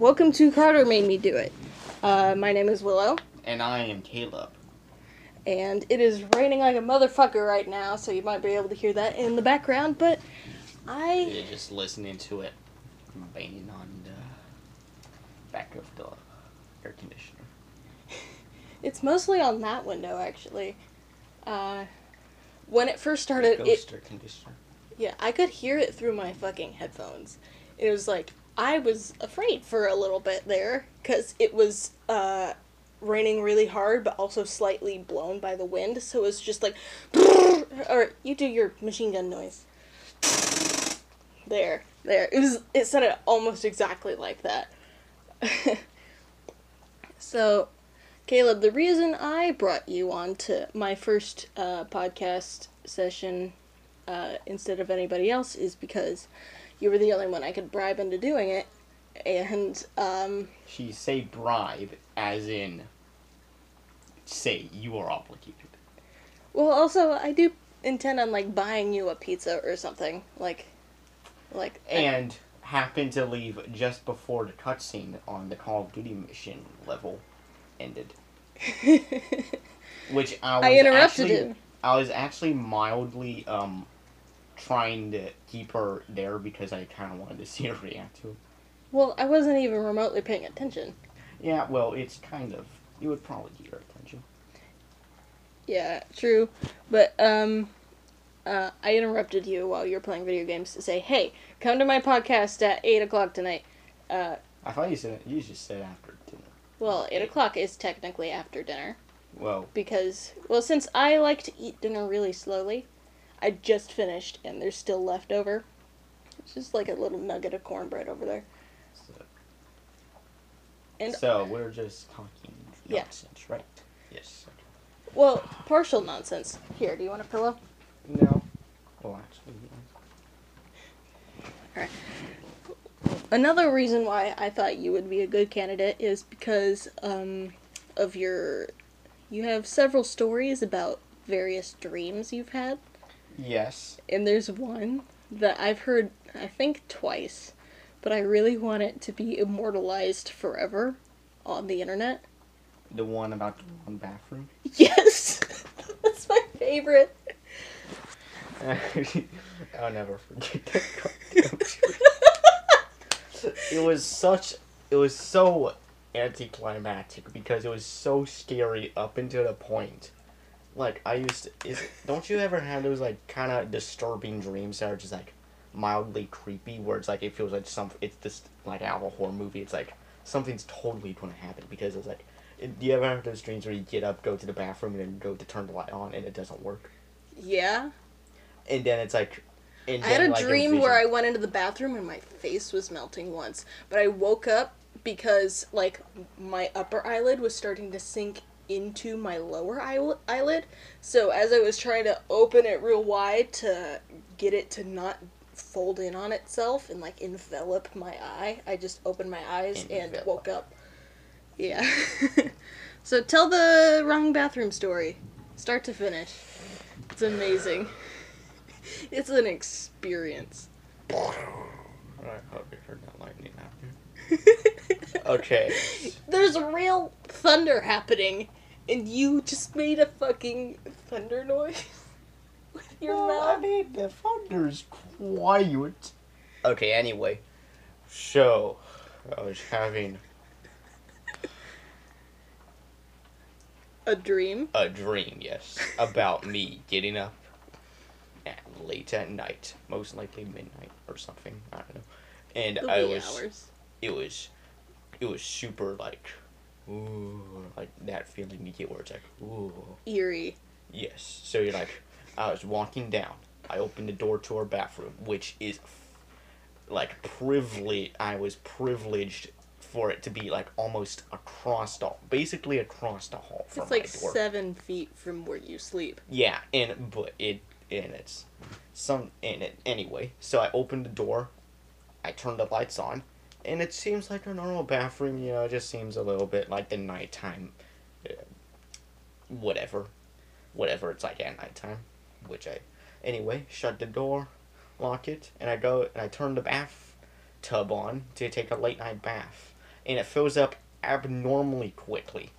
welcome to Karter Made Me Do It. Uh, my name is Willow, And I am Caleb. and it is raining like a motherfucker right now, so you might be able to hear that in the background, but I. You're just listening to it banging on the back of the air conditioner. It's mostly on that window, actually. Uh, when it first started, it, Ghost air conditioner. Yeah, I could hear it through my fucking headphones. It was like I was afraid for a little bit there because it was uh, raining really hard, but also slightly blown by the wind. So it was just like, or you do your machine gun noise. There, there. It was. It sounded almost exactly like that. so, Caleb, the reason I brought you on to my first uh, podcast session uh, instead of anybody else is because you were the only one I could bribe into doing it, and um, She say bribe as in say you are obligated. well, also I do intend on like buying you a pizza or something like, like And happened to leave just before the cutscene on the Call of Duty mission level ended. Which I was I interrupted actually, him. I was actually mildly um trying to keep her there because I kind of wanted to see her react to it. Well, I wasn't even remotely paying attention. Yeah, well, it's kind of you would probably get her attention. Yeah, true. But um uh, I interrupted you while you were playing video games to say, "Hey, come to my podcast at eight o'clock tonight." Uh, I thought you said you just said after dinner. well, eight o'clock is technically after dinner Well, because, well, since I like to eat dinner really slowly, I just finished and there's still left over. It's just like a little nugget of cornbread over there. so, And- so we're just talking Yeah. nonsense, right? Yes. Well, partial nonsense. Here, do you want a pillow? No. Well, actually, yeah. Another reason why I thought you would be a good candidate is because um, of your. You have several stories about various dreams you've had, Yes. and there's one that I've heard, I think, twice, but I really want it to be immortalized forever on the internet. The one about the one bathroom. Yes! That's my favorite. I'll never forget that. goddamn it was such. It was so anticlimactic because it was so scary up until the point. Like I used to, is don't you ever have those like kind of disturbing dreams that are just like mildly creepy where it's like it feels like some it's just like out of a horror movie it's like something's totally going to happen because it's like it, do you ever have those dreams where you get up go to the bathroom and then go to turn the light on and it doesn't work Yeah. and then it's like and I had a like, dream where I went into the bathroom and my face was melting once, but I woke up because like my upper eyelid was starting to sink into my lower eyel- eyelid. So as I was trying to open it real wide to get it to not fold in on itself and like envelop my eye, I just opened my eyes and woke up. Yeah. so tell the wrong bathroom story, start to finish. It's amazing. It's an experience. I hope you heard that lightning happen. Okay. There's real thunder happening, and you just made a fucking thunder noise with your Well, I mouth. mean, the thunder's quiet. Okay, anyway. So, I was having A dream? a dream, yes, about me getting up at late at night, most likely midnight or something. I don't know. And The I was, hours. it was, it was super like, ooh, like that feeling you get where it's like, ooh. Eerie. Yes. So you're like, I was walking down. I opened the door to our bathroom, which is like privileged. I was privileged for it to be like almost across the, basically across the hall from It's like my door. seven feet from where you sleep. Yeah, and but it and it's some and it anyway. So I opened the door, I turned the lights on, and it seems like a normal bathroom. You know, it just seems a little bit like the nighttime, uh, whatever, whatever it's like at nighttime. Which I anyway shut the door, lock it, and I go and I turn the bathtub on to take a late night bath. and it fills up abnormally quickly.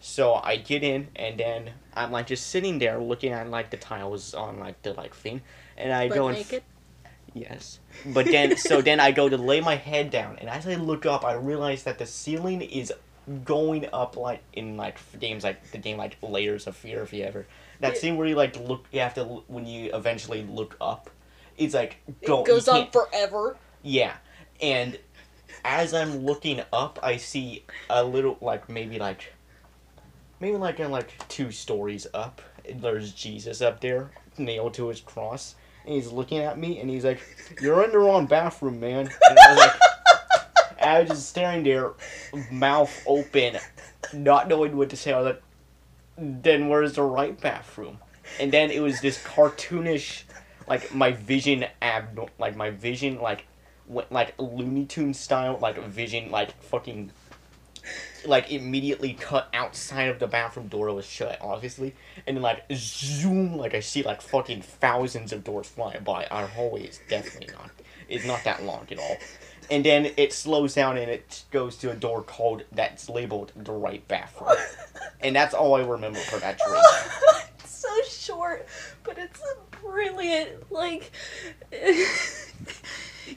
So I get in, and then I'm like just sitting there looking at like the tiles on like the like thing, and I Butt go and naked. Yes. But then, so then I go to lay my head down, and as I look up, I realize that the ceiling is going up like in like games like the game like Layers of Fear, if you ever that Yeah. scene where you like look, you have to when you eventually look up, it's like go. it goes you on forever. Yeah, and as I'm looking up, I see a little like maybe like maybe like in like two stories up. There's Jesus up there, nailed to his cross, and he's looking at me, and he's like, "You're in the wrong bathroom, man." And I was like, I was just staring there, mouth open, not knowing what to say. I was like, "Then where's the right bathroom?" And then it was this cartoonish, like my vision ab, like my vision like went like Looney Tune style, like vision, like fucking, like immediately cut outside of the bathroom door was shut, obviously, and then like zoom, like I see like fucking thousands of doors flying by. Our hallway is definitely not, it's not that long at all. And then it slows down and it goes to a door called that's labeled the right bathroom, and that's all I remember for that dream. it's so short, but it's brilliant. Like you,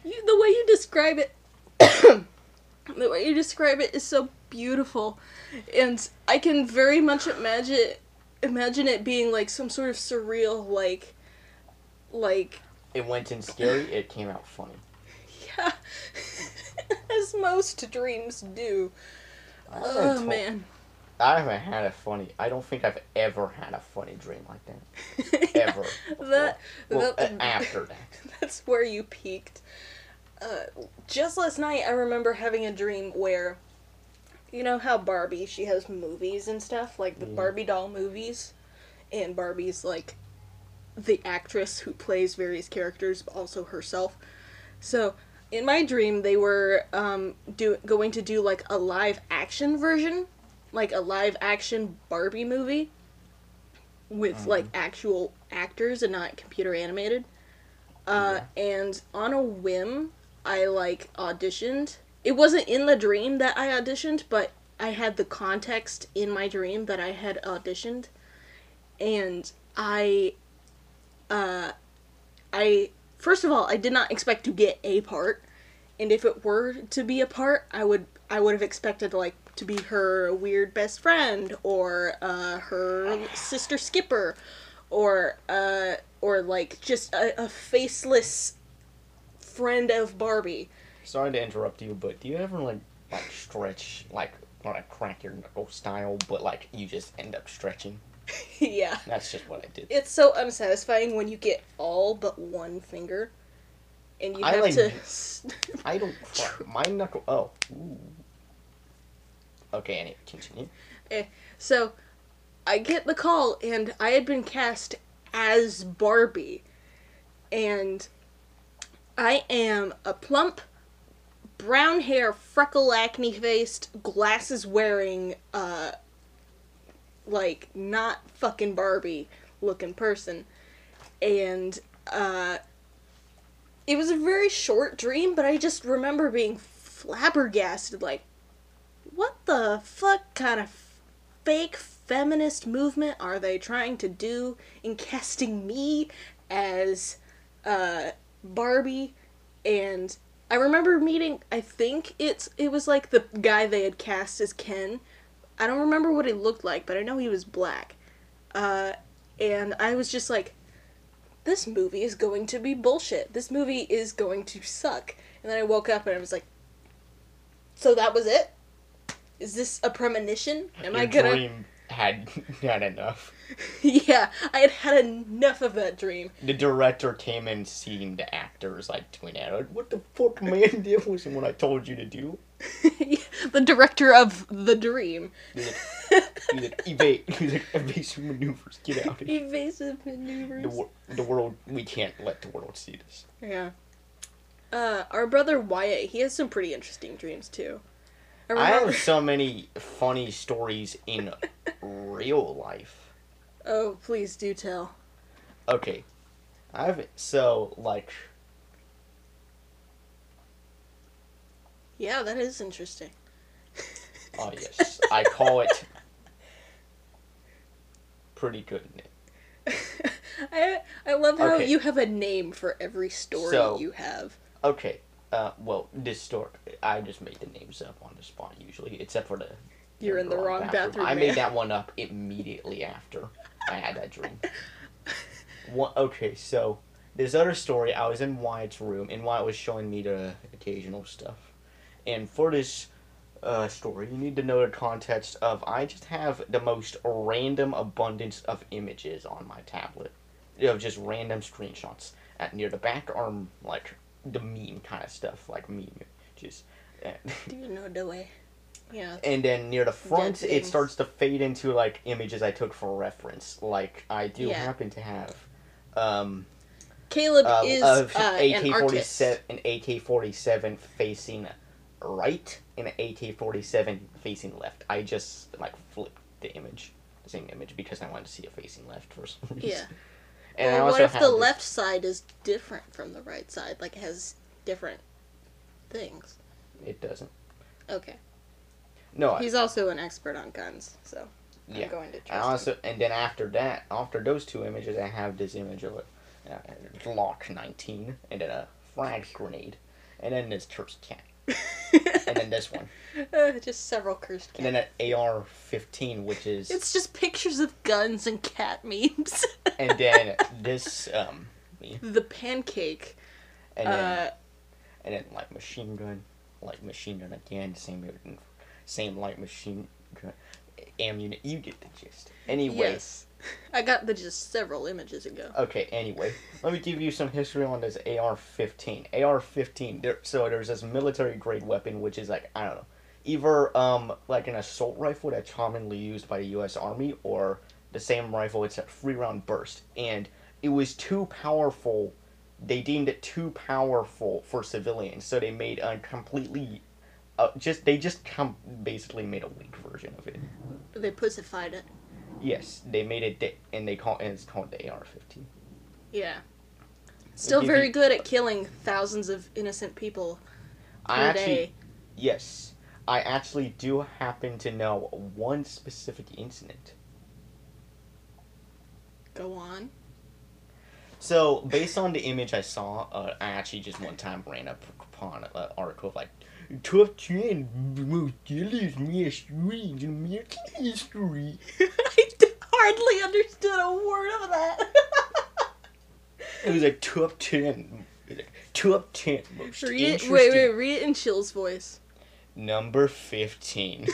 the way you describe it, the way you describe it is so beautiful, and I can very much imagine imagine it being like some sort of surreal, like, like It went in scary. It came out funny. yeah, as most dreams do. Oh told- man. I haven't had a funny. I don't think I've ever had a funny dream like that. Ever. that, Well, that after that. That's where you peaked. Uh, just last night, I remember having a dream where, you know how Barbie she has movies and stuff like the Yeah. Barbie doll movies, and Barbie's like the actress who plays various characters, but also herself. So in my dream, they were um, do going to do like a live action version, like a live action Barbie movie with like actual actors and not computer animated. Uh, and on a whim, I like auditioned. It wasn't in the dream that I auditioned, but I had the context in my dream that I had auditioned, and I, uh, I first of all I did not expect to get a part, and if it were to be a part, I would I would have expected like to be her weird best friend or uh, her sister Skipper, or uh, or like just a, a faceless friend of Barbie. Sorry to interrupt you, but do you ever like like stretch like not a crack your knuckle style, but like you just end up stretching? yeah. That's just what I did. It's so unsatisfying when you get all but one finger, and you I have like- to. I don't crack my knuckle. Oh. Ooh. Okay, Annie, continue. Eh, so, I get the call, and I had been cast as Barbie, and I am a plump, brown hair, freckle, acne faced, glasses wearing, uh, like not fucking Barbie looking person, and uh, it was a very short dream, but I just remember being flabbergasted, like, what the fuck kind of fake feminist movement are they trying to do in casting me as uh, Barbie? And I remember meeting. I think it's it was like the guy they had cast as Ken. I don't remember what he looked like, but I know he was black. Uh, and I was just like, this movie is going to be bullshit. This movie is going to suck. And then I woke up and I was like, so that was it? Is this a premonition? Am Your I gonna? dream had had enough. yeah, I had had enough of that dream. The director came in seeing the actors like doing it. Like, what the fuck, man? That wasn't what I told you to do. the director of the dream. He's like, he's like evade. He's like evasive maneuvers. Get out of here. Evasive maneuvers. The, wor- the world. We can't let the world see this. yeah. Uh, our brother Wyatt, he has some pretty interesting dreams too. I I have so many funny stories in real life. Oh, please do tell. Okay, I've so like Yeah, that is interesting. Oh yes, I call it pretty good. name. I I love how Okay. you have a name for every story So- you have. Okay, uh, well, this story I just made the names up on the spot usually, except for the. You're in the wrong bathroom. I made that one up immediately after I had that dream. One, okay, so this other story, I was in Wyatt's room, and Wyatt was showing me the occasional stuff. And for this uh, story, you need to know the context of I just have the most random abundance of images on my tablet, of just random screenshots. At near the back are like the meme kind of stuff, like meme images. Do you know the way? Yeah. and then near the front it starts to fade into like images I took for reference. Like I do Yeah. happen to have um Caleb uh, is of uh, an AK forty artist. seven an AK forty seven facing right and an AK forty seven facing left. I just like flipped the image, the same image because I wanted to see it facing left for some reason. Yeah. And I well, what if the this- left side is different from the right side? Like it has different things. It doesn't. Okay. No, I, He's also an expert on guns, so yeah. I'm going to trust And him. also, and then after that, after those two images, I have this image of a uh, Glock 19, and then a frag grenade, and then this cursed cat, and then this one, Uh, just several cursed cats. and then an AR-15, which is, It's just pictures of guns and cat memes. and then this, um, me, the pancake. and then, Uh, and then like machine gun, like machine gun again, same, same like machine gun, ammunition. You get the gist. Anyway. yes. I got the just several images ago. Okay, anyway, let me give you some history on this AR-15. AR-15, there, so there's this military grade weapon which is like, I don't know, either um like an assault rifle that's commonly used by the US Army or the same rifle it's a free round burst and it was too powerful. They deemed it too powerful for civilians, so they made a completely uh, just they just com- basically made a weak version of it. They pussified it. Yes, they made it, and they call and it's called the AR-15. Yeah. Still very you- good at killing thousands of innocent people per I actually, day. yes, I actually do happen to know one specific incident. Go on. So, based on the image I saw, uh, I actually just one time ran up upon an article of like top ten most deadliest mass shootings in American history. I hardly understood a word of that. It was like top ten, it was like, ten most read it. Wait, wait. Read it in Chill's voice. Number fifteen.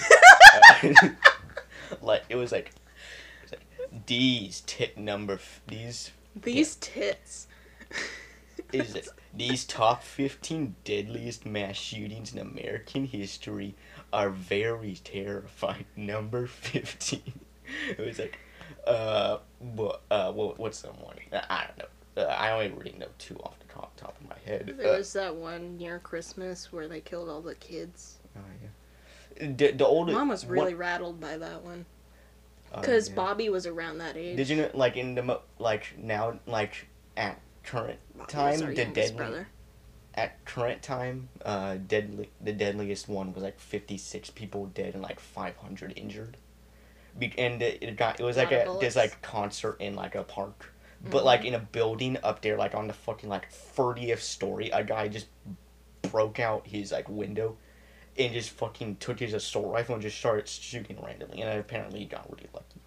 like it was like, it was like these tit number f- these These tits. is it these top 15 deadliest mass shootings in American history are very terrifying. Number 15. It was like, uh, what, uh, what, what's the one? I don't know. Uh, I only really know two off the top, top of my head. There Uh, was that one near Christmas where they killed all the kids. oh, yeah. The, the oldest. Mom was really rattled by that one. because yeah. Bobby was around that age. Did you know, like, in the, mo- like, now, like, at current Bobby time, the deadly, brother. at current time, uh, deadly the deadliest one was like fifty six people dead and like five hundred injured. And it, got it was like a bullets. this like concert in like a park, but Mhm. like in a building up there, like on the fucking like thirtieth story, a guy just broke out his like window, and just fucking took his assault rifle and just started shooting randomly, and apparently he got really lucky,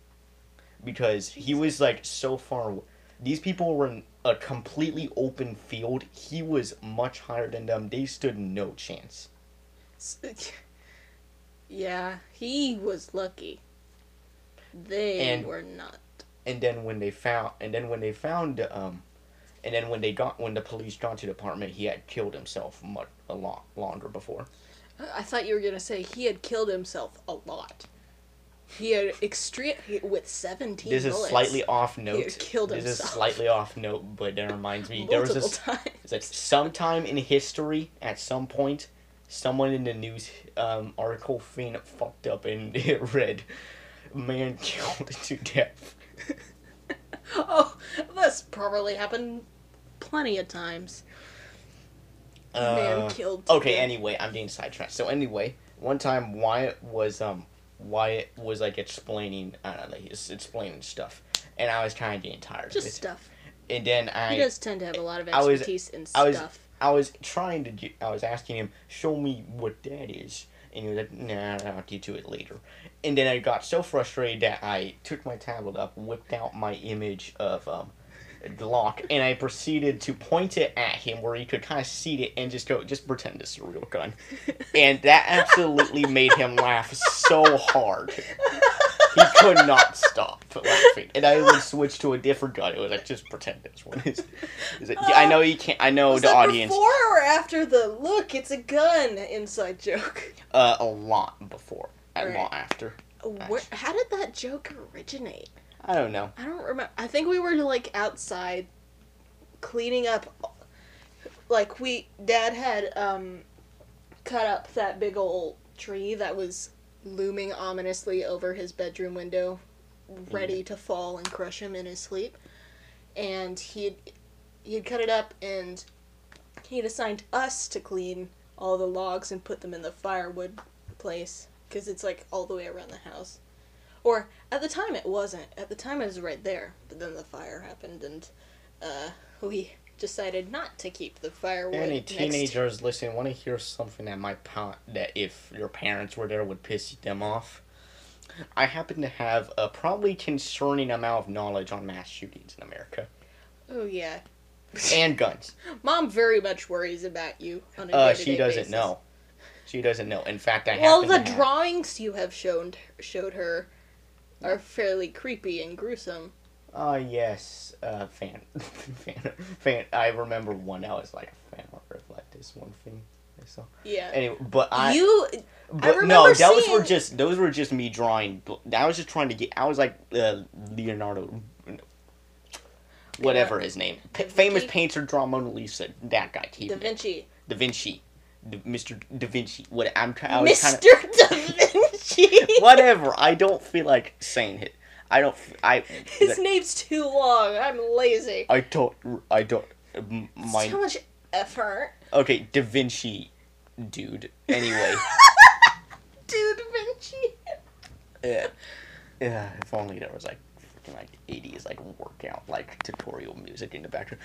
because he was like so far. aw- These people were in a completely open field. He was much higher than them. They stood no chance. Yeah, he was lucky. They And- were not. And then when they found, and then when they found, um, and then when they got, when the police got to the apartment, he had killed himself much a lot longer before. I thought you were gonna say he had killed himself a lot. He had extreme with seventeen. This is slightly off note. had killed this is slightly off note, but that reminds me. there was this. times. It's like sometime in history, at some point, someone in the news um, article thing fucked up and it read, "Man killed to death." oh, that's probably happened plenty of times. Man Uh, killed. to Okay, death. anyway, I'm getting sidetracked. So anyway, one time Wyatt was um Wyatt was like explaining I don't know he was explaining stuff, and I was kind of getting tired Just of it. stuff. And then I. He does tend to have a lot of I was- expertise in I was- stuff. I was trying to I was asking him show me what that is, and he was like Nah, I'll get to it later. And then I got so frustrated that I took my tablet up, whipped out my image of um the Glock, and I proceeded to point it at him where he could kind of see it and just go, just pretend it's a real gun. And that absolutely made him laugh so hard. He could not stop laughing. And I would switch to a different gun. It was like, just pretend this one is. is it, I know you can't, I know the audience, before or after the look? It's a gun inside joke. uh, a lot before, a Right. lot after. Where, how did that joke originate? I don't know. I don't remember. I think we were like outside cleaning up. Like we, Dad had um, cut up that big old tree that was looming ominously over his bedroom window, ready to fall and crush him in his sleep. And he had he had cut it up, and he'd assigned us to clean all the logs and put them in the firewood place because it's like all the way around the house. Or at the time it wasn't. At the time it was right there, but then the fire happened and uh, we decided not to keep the firewood. Any teenagers listening want to hear something that might pa- that if your parents were there would piss them off. I happen to have a probably concerning amount of knowledge on mass shootings in America Oh yeah. and guns. Mom very much worries about you on a Uh, she doesn't basis. know. She doesn't know. In fact, I Well, the to have- drawings you have shown showed her are fairly creepy and gruesome. Oh yes, uh, fan, fan, fan. I remember one. I was like a fan art of like this one thing. I saw. Yeah. Anyway, but I. you But remember no, those were just those were just me drawing. I was just trying to get. I was like uh, Leonardo, whatever his name, P- famous painter, draw Mona Lisa. That guy, he, Da Vinci. Da Vinci, Da- Mr. Da Vinci. What I'm trying. Mr. kind Da Vinci. whatever. I don't feel like saying it. I don't. I. His name's too long. I'm lazy. I don't. I don't. m- My too much effort. okay, Da Vinci, dude. Anyway. Dude, Vinci. Yeah. Yeah, if only there was like freaking like 80s like workout like tutorial music in the background.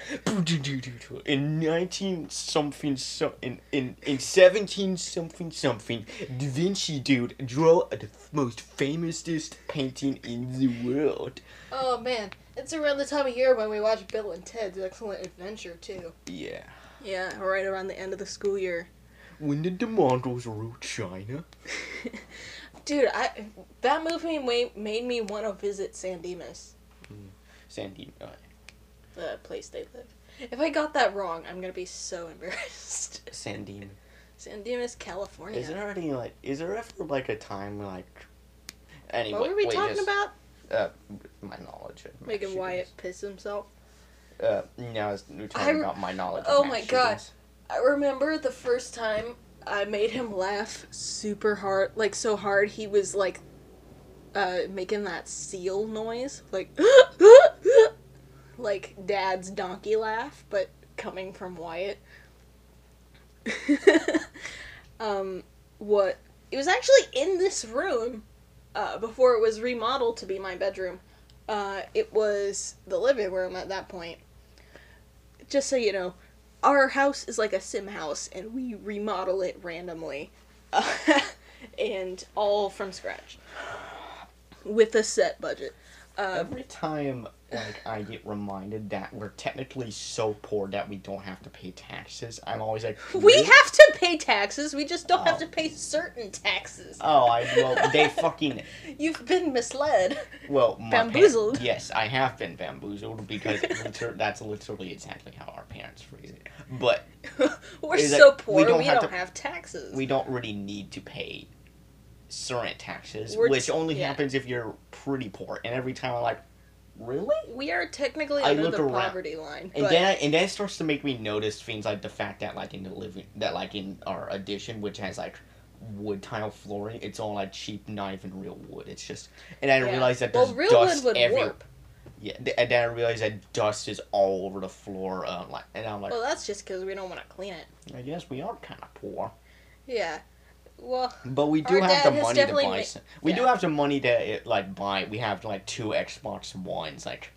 In 19 something so in in in 17 something something Da Vinci dude drew the most famousest painting in the world. Oh man, it's around the time of year when we watch Bill and Ted's Excellent Adventure too. Yeah. Yeah, right around the end of the school year. When did the Mongols rule China? Dude, I that movie made, made me want to visit San Dimas, Sandy. Uh, the place they live. If I got that wrong, I'm gonna be so embarrassed. Sandy. San Dimas, California. Is there any like? Is there ever like a time like? Anyway, what were we wait, talking just- about? Uh, my knowledge. Making shootings. Wyatt piss himself. Uh, no, I were I talking re- about my knowledge. Oh my God. I remember the first time I made him laugh super hard, like so hard he was like uh making that seal noise, like like dad's donkey laugh, but coming from Wyatt. um what it was actually in this room uh before it was remodeled to be my bedroom. Uh it was the living room at that point. Just so you know, our house is like a sim house and we remodel it randomly and all from scratch with a set budget um, Every time, like, I get reminded that we're technically so poor that we don't have to pay taxes, I'm always like, we have to pay taxes we just don't have Oh. to pay certain taxes Oh, I well, they fucking you've been misled well, my pa- Bamboozled. yes, I have been bamboozled because liter- that's literally exactly how our parents phrase it. But we're so that poor we we don't don't, have have, taxes we don't really need to pay certain taxes, We're which t- only yeah. happens if you're pretty poor. And every time I'm like, really? we are technically I under the around, poverty line And but then I, and then it starts to make me notice things like the fact that like in the living that like in our addition which has like wood tile flooring, it's all like cheap, not even real wood. It's just and I Yeah. realized that there's well real dust wood would every warp yeah. And then I realized that dust is all over the floor. Um, like and I'm like, well that's just because we don't want to clean it I guess we are kind of poor. Yeah. Well, But we do have the money to buy. some, we do have the money to uh, like buy. We have like two Xbox Ones, like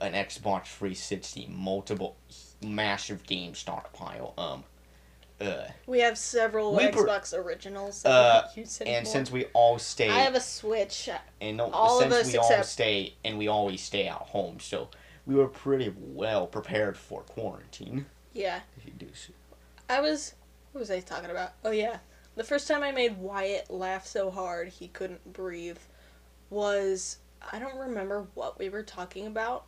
an Xbox 360, multiple massive game stockpile. Um, uh, we have several We per- Xbox originals. uh, we don't use and since we all stay, I have a Switch. and no, all of since us we all stay, and we always stay at home, so we were pretty well prepared for quarantine. Yeah, If you do. I was. What was I talking about? Oh yeah, the first time I made Wyatt laugh so hard he couldn't breathe was I don't remember what we were talking about,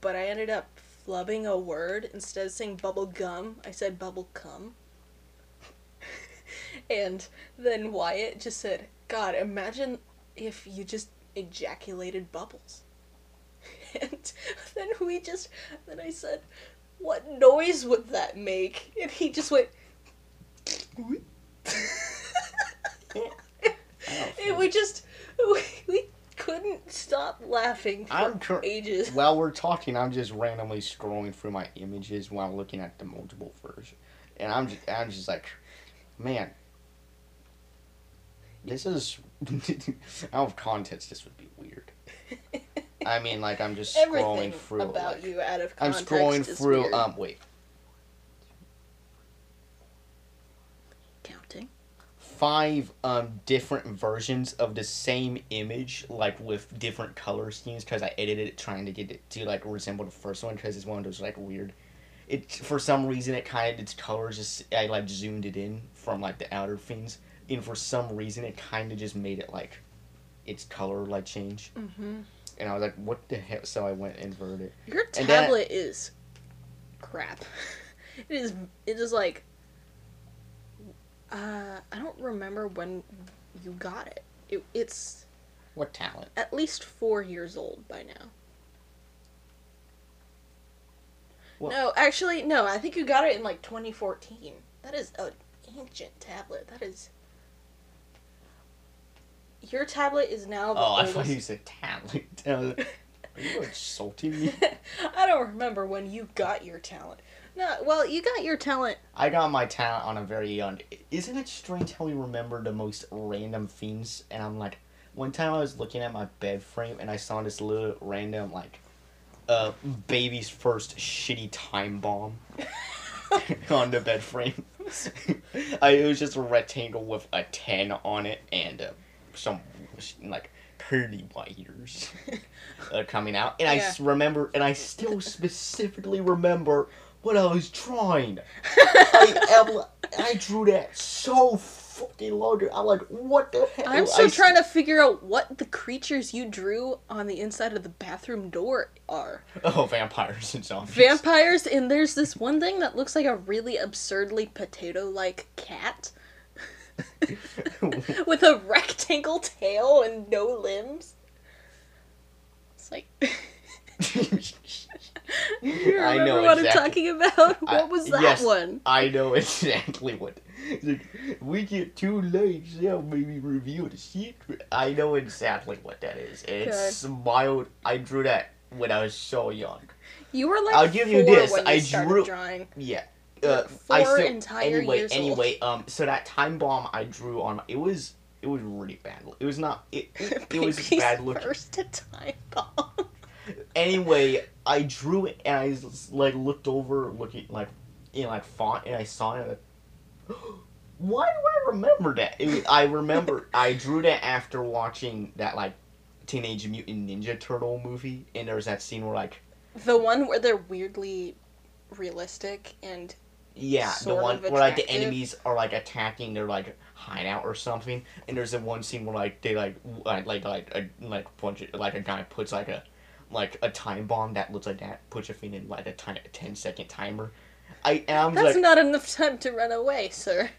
but I ended up flubbing a word instead of saying bubble gum. I said bubble cum. and then Wyatt just said, "God, imagine if you just ejaculated bubbles." and then we just then I said, "What noise would that make?" And he just went. and we just we, we couldn't stop laughing for I'm ages. While we're talking, I'm just randomly scrolling through my images while looking at the multiple version, and I'm just, I'm just like, man, this is out of context. This would be weird. I mean, like I'm just scrolling Everything through. about like, you out of context. I'm context scrolling is through. weird. Um, wait, five um different versions of the same image, like with different color schemes, because I edited it trying to get it to like resemble the first one, because it's one of those like weird. It for some reason it kind of its colors just I like zoomed it in from like the outer things, and for some reason it kind of just made it like its color like change, Mm-hmm. and I was like, what the hell? So I went inverted. Your that- tablet is crap. it is. It is like. Uh, I don't remember when you got it. it. It's What talent? at least four years old by now. Well- no, actually, no. I think you got it in like 2014. That is an ancient tablet. That is. Your tablet is now the Oh, I thought you said talent. I Are you insulting me? I don't remember when you got your talent. No, well, you got your talent. I got my talent on a very young. Isn't it strange how we remember the most random things? And I'm like, one time I was looking at my bed frame and I saw this little random like, uh, baby's first shitty time bomb on the bed frame. I, it was just a rectangle with a ten on it and uh, some like curly wires uh, coming out. And I Yeah. s- remember, and I still specifically remember what I was drawing. I am, I drew that so fucking long. I'm like, what the hell? I'm still I trying to figure out what the creatures you drew on the inside of the bathroom door are. Oh, vampires and zombies. Vampires, and there's this one thing that looks like a really absurdly potato like cat with a rectangle tail and no limbs. It's like. you I know what exactly. I'm talking about? I- What was that yes. one? I know exactly what. Like, we get two legs, yeah, maybe reveal the secret. I know exactly what that is. It's mild. I drew that when I was so young. You were like I'll give you this, you I drew- drawing. Yeah. Uh, four I still, entire anyway, years old. anyway, um, so that time bomb I drew on it was it was really bad. It was not it it, it was bad looking. First a time bomb. Anyway, I drew it and I like looked over, looking like in like font, and I saw it. Like, Why do I remember that? Was, I remember I drew that after watching that like Teenage Mutant Ninja Turtle movie, and there was that scene where like The one where they're weirdly realistic and yeah, the one where like the enemies are like attacking their like hideout or something, and there's the one scene where like they like like like like a like bunch of, like a guy puts like a like a time bomb that looks like that, puts a thing in like a, ti- a 10 second timer. I I'm that's like not enough time to run away, sir.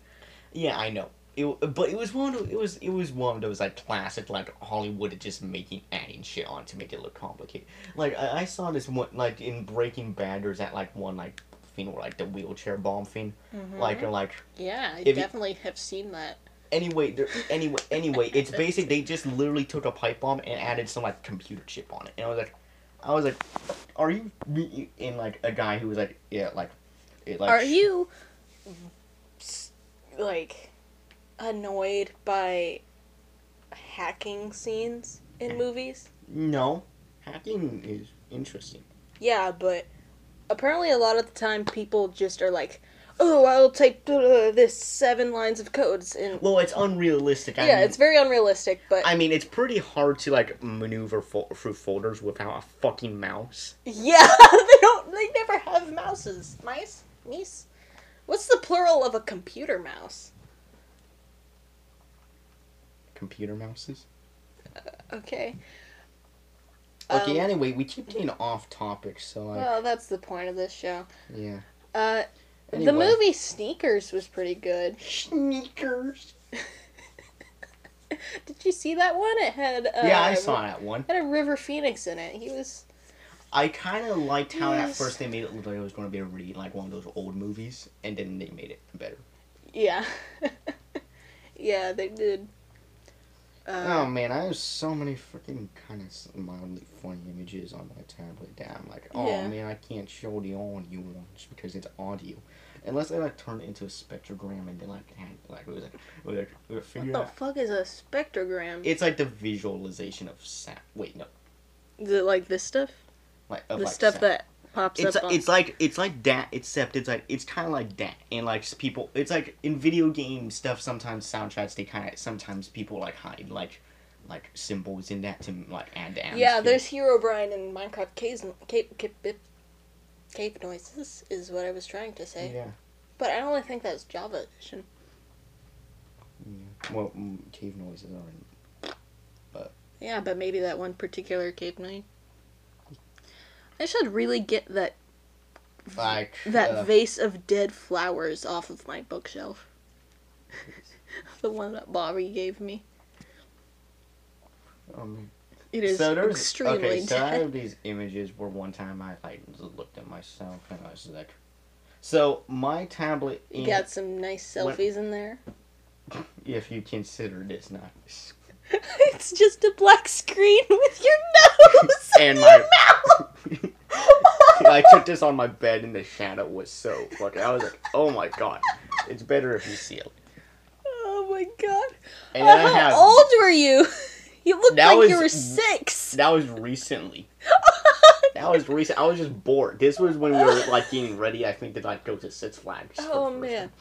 Yeah, I know. It, but it was one of it was it was one of those like classic like Hollywood just making adding shit on to make it look complicated. Like I, I saw this one like in Breaking Bad. There's that like one like thing where like the wheelchair bomb thing. Mm-hmm. Like and like yeah, I you- definitely have seen that. Anyway there, anyway anyway it's basic. They just literally took a pipe bomb and added some like computer chip on it. And I was like, I was like, are you in like a guy who was like yeah like it like Are you like annoyed by hacking scenes in movies? No, hacking is interesting. Yeah, but apparently a lot of the time people just are like, "Oh, I'll type uh, this seven lines of codes," in. Well, it's unrealistic. I yeah, mean, it's very unrealistic. But I mean, it's pretty hard to like maneuver fo- through folders without a fucking mouse. yeah, they don't. They never have mouses. Mice, mice. What's the plural of a computer mouse? Computer mouses. Okay. Okay. Um, anyway, we keep getting off topic, so like, Well, that's the point of this show. yeah. Uh, the movie Sneakers was pretty good. Sneakers. Did you see that one? It had uh, yeah, I saw that one. Had a River Phoenix in it. He was I kind of liked how at first they made it look like it was going to be a really like one of those old movies, and then they made it better. yeah, yeah. They did. oh Uh, man, I have so many freaking kind of mildly funny images on my tablet that I'm like, oh Yeah. man, I can't show the audio ones because it's audio. Unless they like turn it into a spectrogram and then like had, like it was like, it was like, was what the fuck is a spectrogram? It's like the visualization of sound. Wait, no, Is it like this stuff? like of the like stuff sound. that pops it's up. on... it's like it's like that except it's like it's kind of like that and like people it's like in video game stuff sometimes soundtracks they kind of sometimes people like hide like like symbols in that to like add atmosphere. yeah. There's Herobrine in Minecraft caves, cave, noises is what I was trying to say. yeah But I only think that's Java edition. yeah well mm, cave noises are in Yeah, but maybe that one particular cave noise. I should really get that like that uh, vase of dead flowers off of my bookshelf. the one that Bobby gave me. um, It is so extremely okay so I have these images where one time I like looked at myself and I was like so my tablet You got some nice When- selfies in there. if you consider this nice it's just a black screen with your nose And and, my- mouth. I took this on my bed and the shadow was so fucking. I was like, oh my god, it's better if you see it. oh my god! And Uh, I have how old were you? You looked That like you were six. that was recently. That was recent. I was just bored. This was when we were like getting ready. I think to like go to Six Flags. oh first man,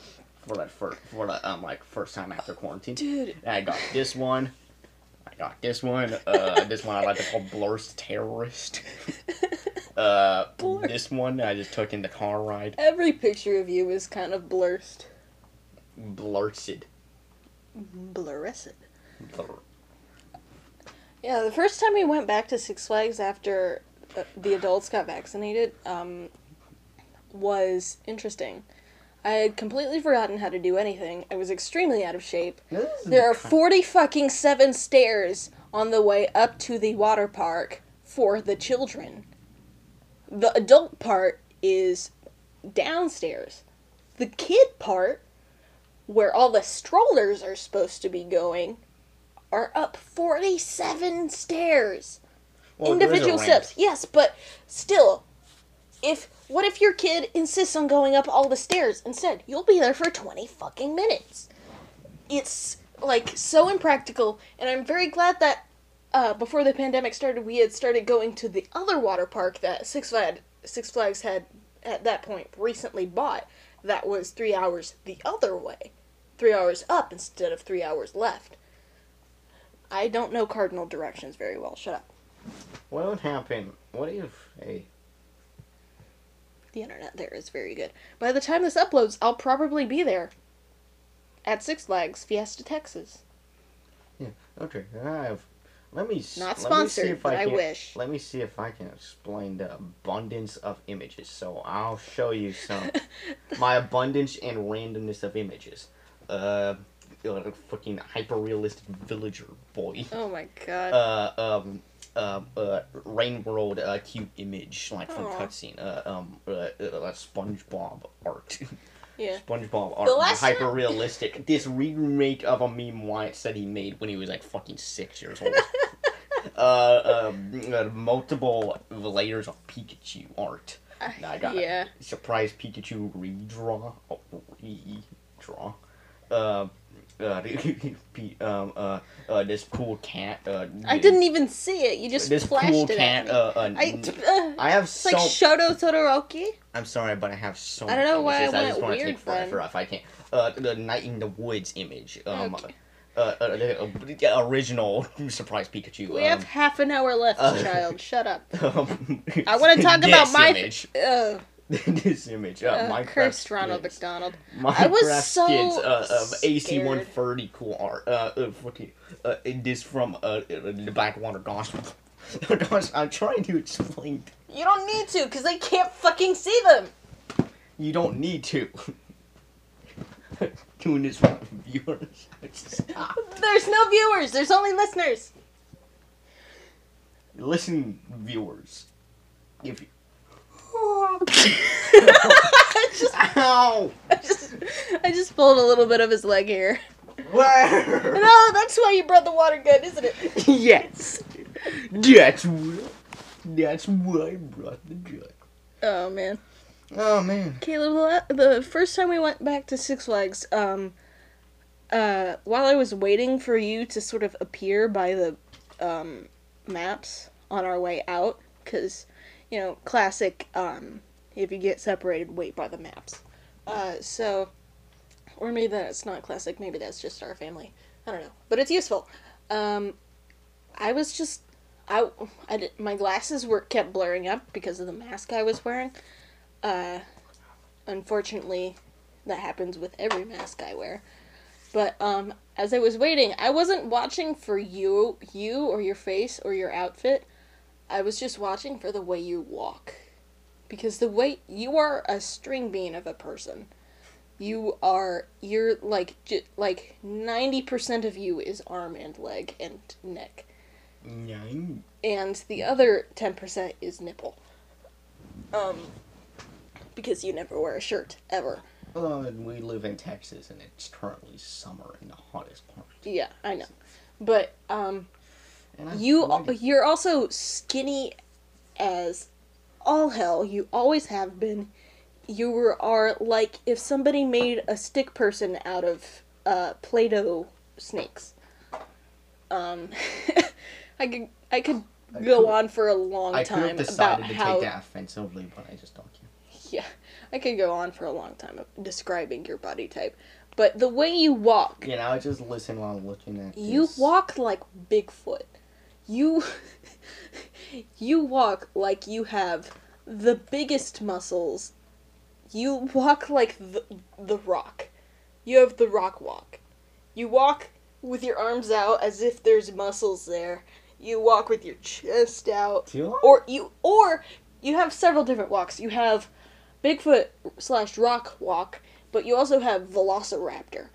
For that first, for the um like first time after quarantine. dude. And I got this one. I got this one. Uh, this one I like to call Blurst Terrorist. Uh, Blur. this one I just took in the car ride. Every picture of you is kind of blurred. Blurted. Blurred. Blur. Yeah, the first time we went back to Six Flags after uh, the adults got vaccinated um, was interesting. I had completely forgotten how to do anything. I was extremely out of shape. There are 40 fucking seven stairs on the way up to the water park for the children. The adult part is downstairs. The kid part, where all the strollers are supposed to be going, are up 47 stairs. Well, there is a Individual steps. Yes, but still, if what if your kid insists on going up all the stairs instead? You'll be there for 20 fucking minutes. It's like so impractical, and I'm very glad that uh, before the pandemic started, we had started going to the other water park that Six Flags Six Flags had at that point recently bought. That was three hours the other way, three hours up instead of three hours left. I don't know cardinal directions very well. Shut up. What would happen? What if hey? The internet there is very good. By the time this uploads, I'll probably be there. At Six Flags, Fiesta, Texas. Yeah. Okay, I have. Let me. Not me sponsored, if but I can- wish. Let me see if I can explain the abundance of images. So I'll show you some my abundance and randomness of images. Uh, uh fucking hyper realistic villager boy. Oh my god. uh, um, um, uh, Rain World, uh, cute image, like from Aw. cutscene, uh, um, uh, uh, SpongeBob art. yeah. SpongeBob art, last hyper time- realistic. This remake of a meme Wyatt said he made when he was like fucking six years old. uh, um, uh, multiple layers of Pikachu art. I got it. yeah. Surprise Pikachu redraw. Oh, redraw. Uh, uh, um, uh, uh, this cool cat. Uh, I didn't even see it. You just This flashed cool it cat. at me. Uh, uh, I, uh, I have it's so. like Shoto Todoroki. I'm sorry, but I have so. I don't know why I. I just want to weird take forever then. if I can. Uh, the Night in the Woods image. Um, Okay. uh, uh, uh, original surprise Pikachu. We um, have half an hour left, uh, child. Shut up. um, I want to talk about my. image. This image. Uh, uh, Minecraft cursed Ronald skins. McDonald. Minecraft I was so skins uh, of AC one thirty cool art. Uh, uh, fucking, uh, it is from uh, uh, the Backwater Gospel. Gosh, I'm trying to explain. You don't need to, because they can't fucking see them. You don't need to. Doing this for viewers. Stop. There's no viewers. There's only listeners. Listen, viewers. If you. I just, Ow! I just, I just pulled a little bit of his leg here. Where? No, that's why you brought the water gun, isn't it? yes. That's what. That's why I brought the gun. Oh man, Oh man. Caleb. The, the first time we went back to Six Flags, um, uh, while I was waiting for you to sort of appear by the, um, maps on our way out, because, you know, classic. Um, if you get separated, wait by the maps. Uh, so, or maybe that's not classic. Maybe that's just our family. I don't know, but it's useful. Um, I was just, I, I did, my glasses were kept blurring up because of the mask I was wearing. Uh, unfortunately, that happens with every mask I wear. But um, as I was waiting, I wasn't watching for you, you or your face or your outfit. I was just watching for the way you walk, because the way you are a string bean of a person. You are you're like j- like ninety percent of you is arm and leg and neck Nine. and the other 10% is nipple. Um, because you never wear a shirt, ever. Uh, we live in Texas and it's currently summer in the hottest part. Yeah, I know. But, um, And you, avoided- you're also skinny as all hell. You always have been. You were, are like if somebody made a stick person out of, uh, Play-Doh snakes. Um, I could, I could I go on for a long time. I could have decided about to how take that offensively, but I just don't care. Yeah, I could go on for a long time describing your body type, but the way you walk, You know, I just listen while looking at you this. walk like Bigfoot. You you walk like you have the biggest muscles. You walk like the, the rock. You have the rock walk. You walk with your arms out as if there's muscles there. You walk with your chest out. You? or you or you have several different walks. You have Bigfoot slash rock walk, but you also have Velociraptor,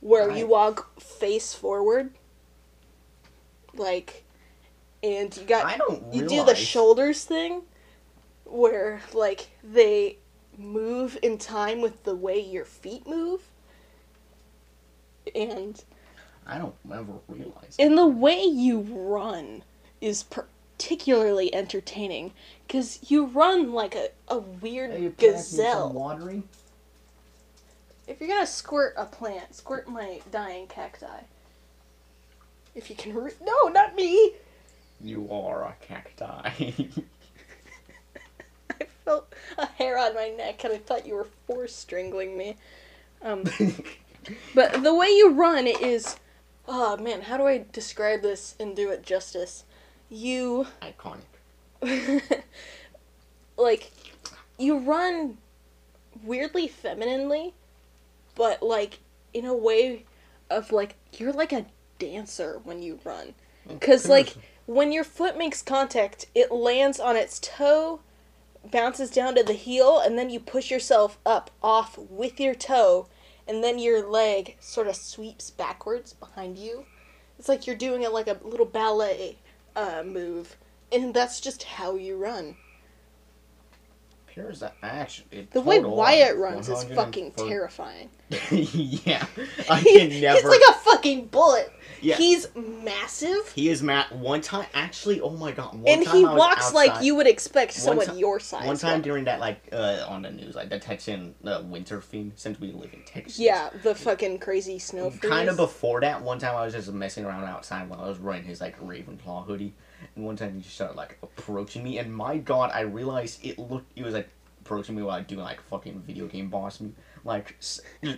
where you walk face forward, like, and you got I don't you realize. do the shoulders thing, where like they move in time with the way your feet move, and I don't ever realize. and the way you run is particularly entertaining because you run like a, a weird Hey, you pass me some gazelle. watering? If you're gonna squirt a plant, squirt my dying cacti. If you can re- No, not me! You are a cacti. I felt a hair on my neck and I thought you were force strangling me. Um, but the way you run is. Oh man, how do I describe this and do it justice? You. Iconic. like you run weirdly femininely but like in a way of like you're like a dancer when you run cuz like when your foot makes contact it lands on its toe bounces down to the heel and then you push yourself up off with your toe and then your leg sort of sweeps backwards behind you. It's like you're doing it like a little ballet uh, move and that's just how you run Here's the action. it The way Wyatt runs is fucking terrifying. yeah, I can He's never. like a fucking bullet. Yeah. He's massive. He is Matt. One time, actually, oh my god, one and he walks like you would expect someone ti- your size. One time during that, like, uh, on the news, like the Texan uh, winter theme, since we live in Texas. Yeah, the fucking crazy snow. Kind of before that, one time I was just messing around outside while I was wearing his like Ravenclaw hoodie, and one time he just started like approaching me, and my god, I realized it looked, it was like approaching me while I'm doing like fucking video game boss, me, like,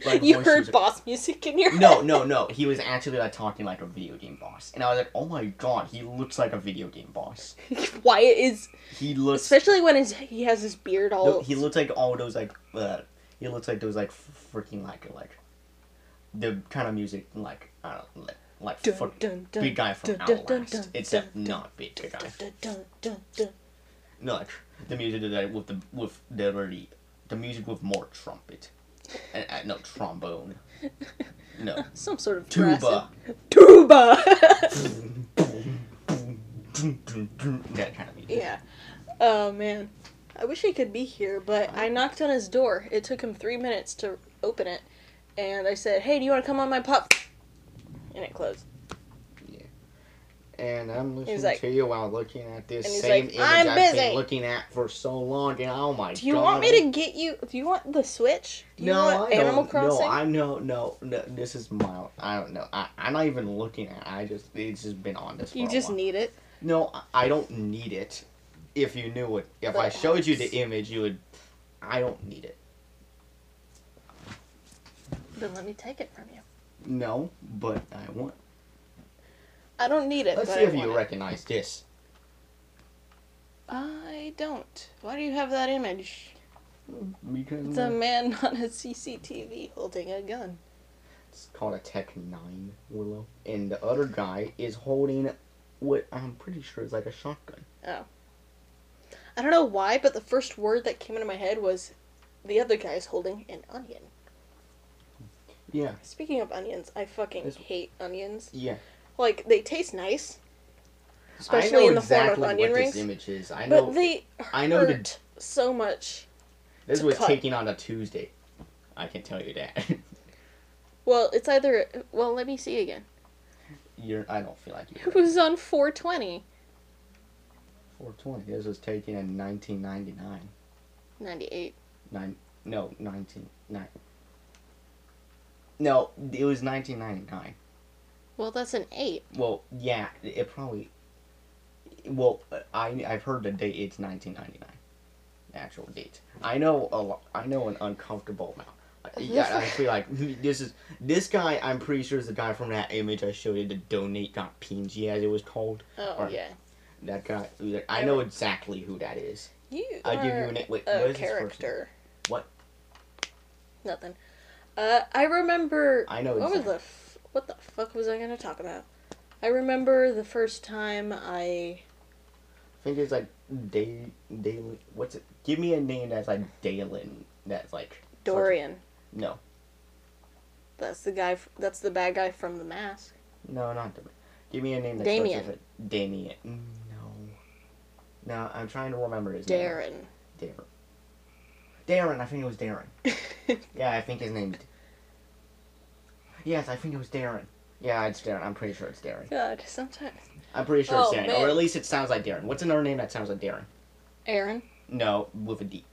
like You heard user- boss music in your No, head. no, no. No. He was actually like talking like a video game boss, and I was like, "Oh my god, he looks like a video game boss." Wyatt is, He looks. especially when his, he has his beard all. No, he looks like all those like uh, he looks like those like freaking like like the kind of music like I don't know, like like Dun, fuck- dun, dun, big guy from dun, Outlast, except not big guy. Dun, dun, dun, dun, dun. No, like the music that with the with the already the music with more trumpet, and uh, no trombone, no Some sort of tuba. Tuba. that kind of music. yeah. Oh man, I wish he could be here, but I knocked on his door. It took him three minutes to open it, and I said, "Hey, do you want to come on my pop?" And it closed. Yeah. And I'm listening like- to you while looking at this same like, image "I'm I've busy." been looking at for so long. And oh my god! Do you want me to get you? Do you want the Switch? Do you No, want I Animal don't. Crossing? No, I know. No, no. This is mild. I don't know. I, I'm not even looking at. it. I just it's just been on this. For you just need it. No, I- don't need it. If you knew it, if I showed you the image, you would. I don't need it. Then let me take it from you. No, but I want. I don't need it. Let's see if you recognize this. I don't. Why do you have that image? Because It's a man on a CCTV holding a gun. It's called a Tec-9 Willow. And the other guy is holding what I'm pretty sure is like a shotgun. Oh. I don't know why, but the first word that came into my head was the other guy's holding an onion. Yeah, Speaking of onions, I fucking This- hate onions. yeah. Like they taste nice, I especially know in the exactly form of onion what rings, this image is. I know but they I know the- hurt so much. this to was cut. taking on a Tuesday. I can tell you that. Well, it's either well, let me see again. You're. I don't feel like you. It was on 420. 420. This was taken in 1999. 98. Nine. No, 19. Nine. No, it was 1999. Well, that's an 8. Well, yeah, it probably. Well, I I've heard the date. It's 1999. The actual date. I know a lot. I know an uncomfortable amount. Yeah, I feel like this is this guy. I'm pretty sure is the guy from that image I showed you. The donate.png as it was called. Oh, Or- yeah. That guy. I know exactly who that is. You I'll give you are a na- wait, a what is his first name? character. What? Nothing. Uh, I remember. I know What was the f- what the fuck was I gonna talk about? I remember the first time I I think it's like Day Dalen. What's it? Give me a name that's like Dalen. That's like Dorian. no, That's the guy. That's the bad guy from The Mask. no, not the. Give me a name that Damien. starts with Damien. Mm, No, no, I'm trying to remember his name. Darren. Darren. Darren, I think it was Darren. Yeah, I think his name's. Yes, I think it was Darren. Yeah, it's Darren. I'm pretty sure it's Darren. God, sometimes I'm pretty sure it's Oh, Darren, man. or at least it sounds like Darren. What's another name that sounds like Darren? Aaron, No, with a D.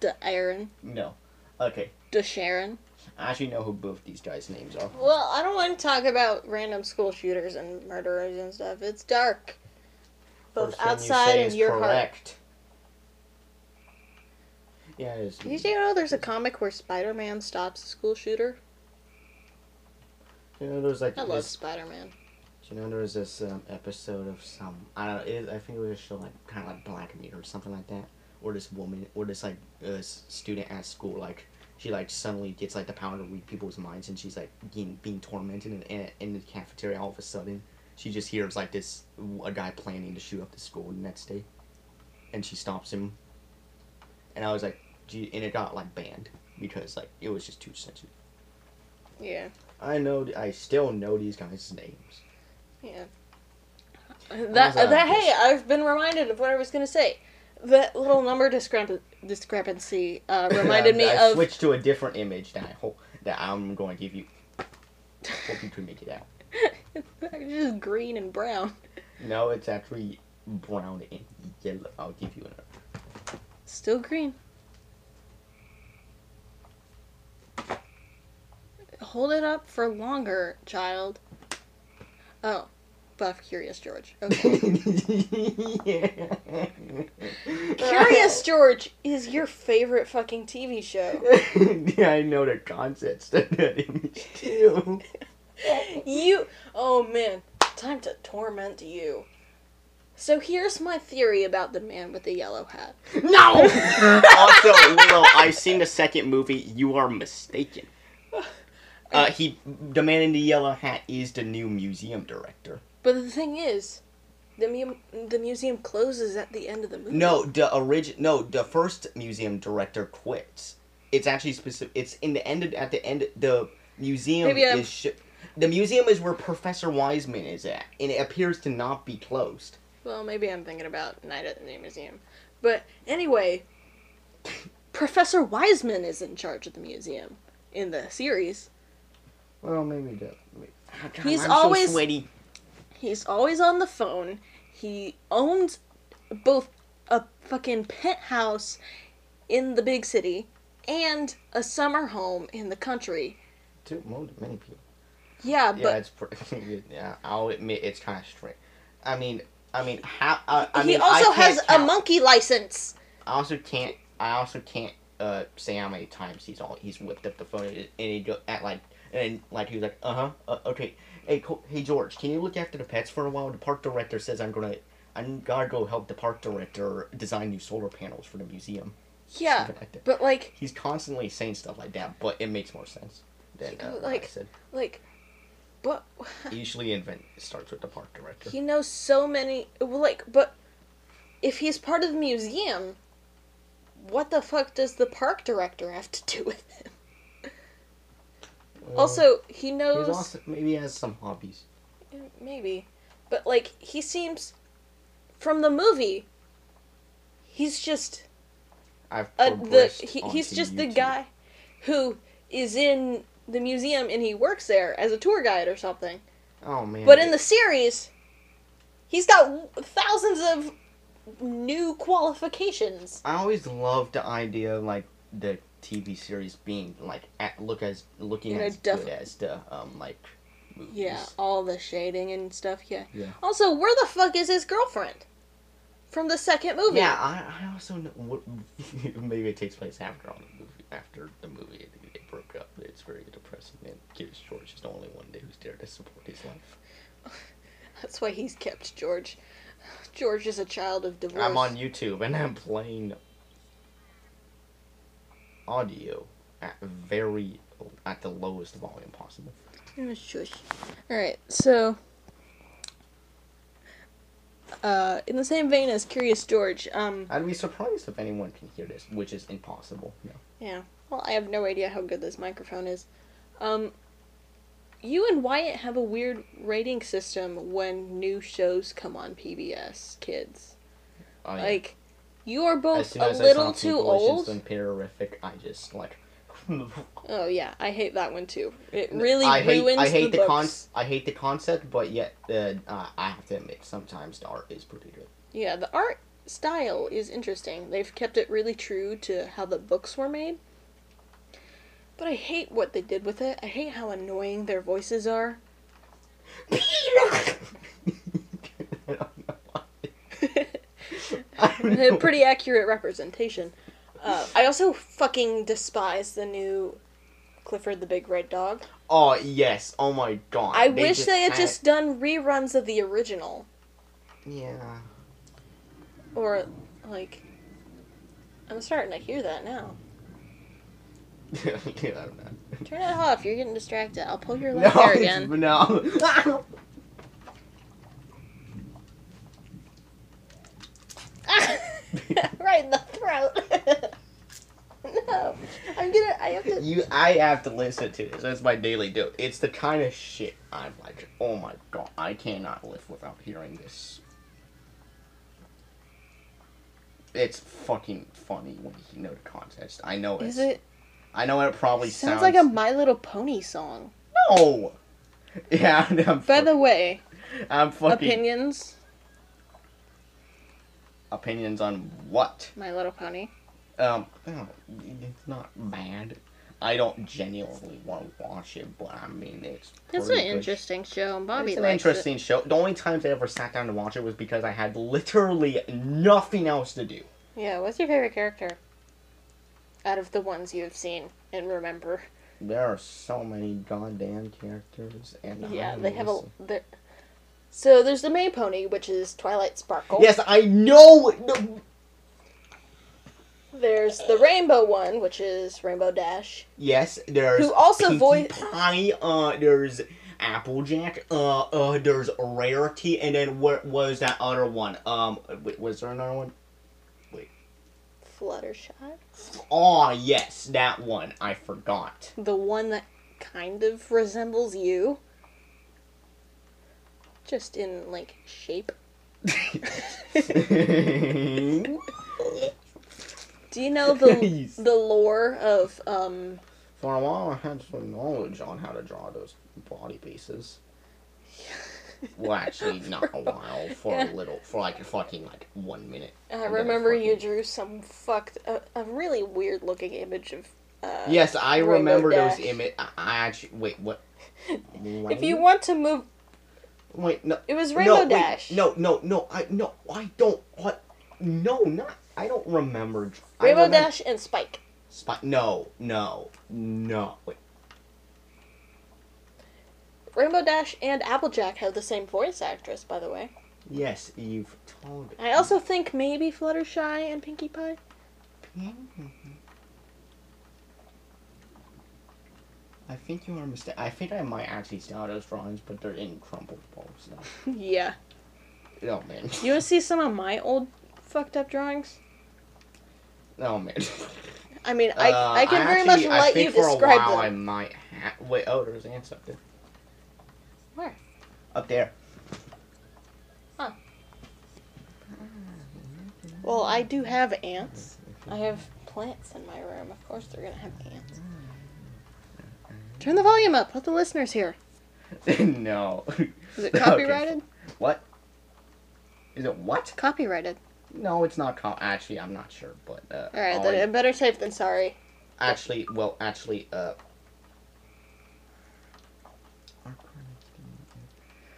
the Aaron, No. Okay. the Sharon. I actually know who both these guys' names are. Well, I don't want to talk about random school shooters and murderers and stuff. It's dark. Both you outside say and your heart. Yeah, it is. Did you know there's a comic where Spider-Man stops a school shooter? You know, there's like I love this. Spider-Man. You know, there was this um, episode of some. I don't know. It, I think it was a show like kind of like Black Mirror or something like that. Or this woman, or this like uh, student at school, like she like suddenly gets like the power to read people's minds, and she's like being being tormented in, in, in the cafeteria. All of a sudden, she just hears like this a guy planning to shoot up the school the next day, and she stops him. And I was like, and it got like banned because like it was just too sensitive. Yeah. I know. I still know these guys' names. Yeah. That, that? that hey, I've been reminded of what I was gonna say. That little number discrep- discrepancy uh, reminded me I of. switched to a different image that I hope that I'm going to give you. what we could make it out. it's just green and brown. No, it's actually brown and yellow. I'll give you another. Still green. Hold it up for longer, child. Oh, Buff Curious George. Okay. Curious George is your favorite fucking TV show. yeah, I know the concepts of that image too. You. Oh man, time to torment you. So here's my theory about the man with the yellow hat. No! also, Willow, I've seen the second movie. You are mistaken. Uh, he, the man in the yellow hat, is the new museum director. But the thing is, the mu- the museum closes at the end of the movie. No, the origin. No, the first museum director quits. It's actually specific. It's in the end. Of, at the end, the museum Maybe is. Sh- the museum is where Professor Wiseman is at, and it appears to not be closed. Well, maybe I'm thinking about Night at the New Museum. But anyway, Professor Wiseman is in charge of the museum in the series. Well, maybe the. Oh, God, He's I'm always- so sweaty. He's always on the phone. He owns both a fucking penthouse in the big city and a summer home in the country. Too mo- many people. Yeah, Yeah, but it's pretty. Yeah, I'll admit it's kind of strange. I mean, I mean, how? Uh, I he mean, also I has can't a monkey license. I also can't. I also can't uh say how many times he's all he's whipped up the phone and he go at like and like he was like uh huh uh, okay. Hey co- hey George can you look after the pets for a while? The park director says I'm gonna I'm gotta go help the park director design new solar panels for the museum. Yeah, like but like, he's constantly saying stuff like that but it makes more sense than uh, what I Like- said. like, but usually invent starts with the park director. He knows so many. Like, but if he's part of the museum, what the fuck does the park director have to do with him? Well, Also, he knows also maybe he has some hobbies maybe, but like he seems from the movie. He's just I've uh, the he, he's just the guy who is in the museum and he works there as a tour guide or something. oh man But in the series, he's got thousands of new qualifications. I always loved the idea of like the TV series being like at, look as looking You know, as def- good as the um like movies. Yeah, all the shading and stuff. Yeah. Yeah. Also, where the fuck is his girlfriend? From the second movie. Yeah, I, I also know what maybe it takes place after all the movie after the movie they, broke up. It's very depressing and George is the only one who's there to support his life. That's why he's kept George. George is a child of divorce. I'm on YouTube and I'm playing audio at very at the lowest volume possible. Shush. Alright, so. Uh, in the same vein as Curious George, um, I'd be surprised if anyone can hear this, which is impossible. No. yeah, well, I have no idea how good this microphone is. Um, you and Wyatt have a weird rating system when new shows come on PBS Kids. Oh, yeah. Like, you are both a little too old. I just like. Oh yeah, I hate that one too. It really I hate, ruins I hate the, the, con-. I hate the concept, but yet uh, uh, I have to admit sometimes the art is pretty good. Yeah, the art style is interesting. They've kept it really true to how the books were made. But I hate what they did with it. I hate how annoying their voices are. I don't know why. I don't A pretty accurate representation. Uh, I also fucking despise the new Clifford the Big Red Dog. Oh yes! Oh my god! I wish they had had- just done reruns of the original. Yeah. Or, like. I'm starting to hear that now. yeah, I don't know. Turn it off. You're getting distracted. I'll pull your No, leg hair it's- again. no. Right in the throat. no, I'm gonna. I have to. You, I have to listen to this. That's my daily dose. It's the kind of shit I'm like, oh my god, I cannot live without hearing this. It's fucking funny when you know the context. I know Is it's, it? I know it probably Sounds sounds, like a My Little Pony song. no. Yeah, I'm, By the way, I'm fucking opinions. Opinions on what? My Little Pony. Um, oh, it's not bad. I don't genuinely want to watch it, but I mean it's. It's an interesting show, and Bobby It's an interesting show. The only times I ever sat down to watch it was because I had literally nothing else to do. Yeah, what's your favorite character? Out of the ones you have seen and remember. There are so many goddamn characters, and Yeah, I they have a. So there's the main pony, which is Twilight Sparkle. Yes, I know. No, There's the rainbow one, which is Rainbow Dash. yes, there's Who also Pinkie voi- Pie. Uh, there's Applejack. Uh, uh, there's Rarity, and then what was that other one? Um, wait, was there another one? Wait, Fluttershy. Oh yes, that one. I forgot. The one that kind of resembles you. Just in, like, shape. Do you know the Nice. the lore of um For a while, I had some knowledge on how to draw those body pieces. Well, actually, not a while. For Yeah. a little, for like fucking like one minute. I And then remember you fucking- drew some fucked a, a really weird looking image of uh Yes, I Rainbow remember Dash. those image. I I actually wait. What? If you want to move wait, no, it was Rainbow no, wait, Dash. no, no, no. I no, I don't. What? No, not. I don't remember. I Rainbow remember- Dash and Spike. Spy- no, no, no. Wait. Rainbow Dash and Applejack have the same voice actress, by the way. Yes, you've told. Me. I also think maybe Fluttershy and Pinkie Pie. I think you are mistaken. I think I might actually still have those drawings, but they're in crumpled posts now. yeah. Oh man. You want to see some of my old fucked up drawings? Oh man. I mean, I, Uh, I can very actually- much I let you describe while I might ha- wait. Oh, there's ants up there. Where? Up there. Well, I do have ants. I have plants in my room. Of course, they're gonna have ants. Turn the volume up. Let the listeners hear. no. Is it Okay. copyrighted? What? Is it what? Copyrighted. No, it's not. Com- actually, I'm not sure, but uh, All right, then better safe than sorry. actually, well, actually, uh.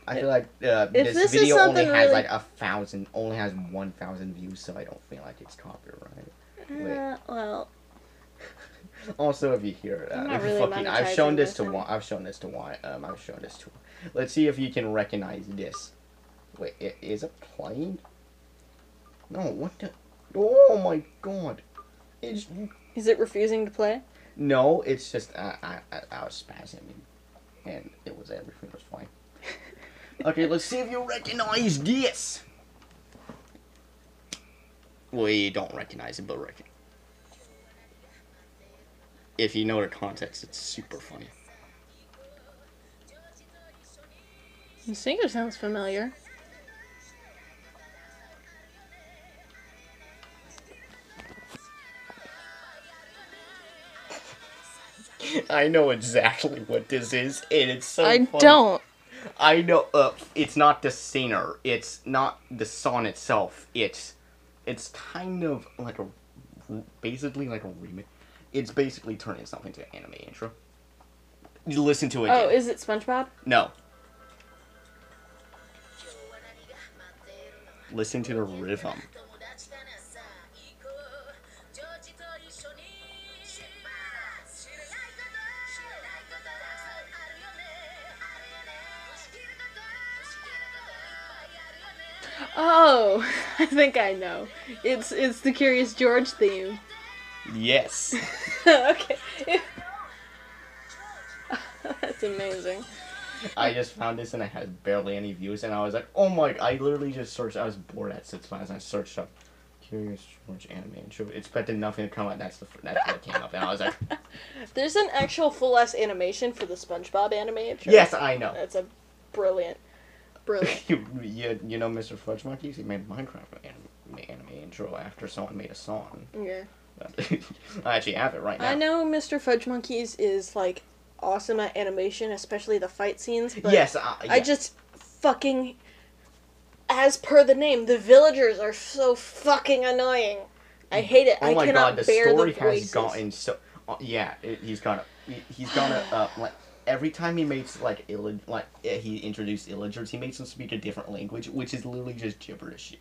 I feel like uh, this, this is video only has really- like a thousand, only has one thousand views, so I don't feel like it's copyright. Wait. Uh, well, Also, if you hear that, really fucking, I've shown this this to one. I've shown this to one. Um, I've shown this to. Let's see if you can recognize this. Wait, i- is it playing? No, what the? Oh my god! It's is it refusing to play? no, it's just uh, I, I I was spazzing, and it was everything was fine. okay, let's see if you recognize this. We don't recognize it, but reckon. If you know the context, it's super funny. The singer sounds familiar. I know exactly what this is, and it's so. I funny. don't. I know. Uh, it's not the singer. It's not the song itself. It's, it's kind of like a, basically like a remake. It's basically turning something to an anime intro. You listen to it. Oh, again. is it SpongeBob? no. Listen to the rhythm. Oh, I think I know. It's it's the Curious George theme. Yes. okay. That's amazing. I just found this and it had barely any views, and I was like, oh my! I literally just searched. I was bored at six months. I searched up Curious George anime intro. Expected nothing to come up. That's the that's what came up, and I was like, There's an actual full ass animation for the SpongeBob animation. yes, I know. That's a brilliant, brilliant. you, you, you know Mr. Fudge Monkeys? He made Minecraft anime, anime intro after someone made a song. Yeah. I actually have it right now. I know Mr. Fudge Monkeys is like awesome at animation, especially the fight scenes. But yes, uh, I just fucking. As per the name, the villagers are so fucking annoying. I hate it. Oh I my cannot god, the bear story the has voices. gotten so. Uh, yeah, it, he's. He, he's gonna. Uh, like every time he makes like illig- like uh, he introduced illagers, he makes them speak a different language, which is literally just gibberish.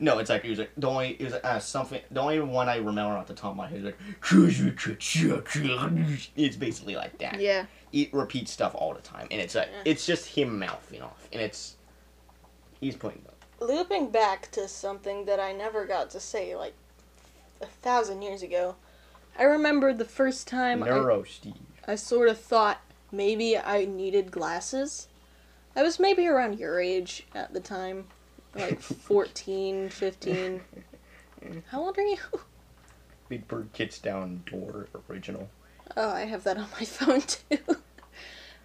No, it's like he was like the only it was uh, something. The only one I remember off the top of my head is like. It's basically like that. Yeah. It repeats stuff all the time, and it's like Yeah. it's just him mouthing off, and it's he's putting. Looping back to something that I never got to say like a thousand years ago, I remember the first time I, Steve. I sort of thought maybe I needed glasses. I was maybe around your age at the time, like 14, 15. How old are you? Big Bird Kits Down Door original. Oh, I have that on my phone too.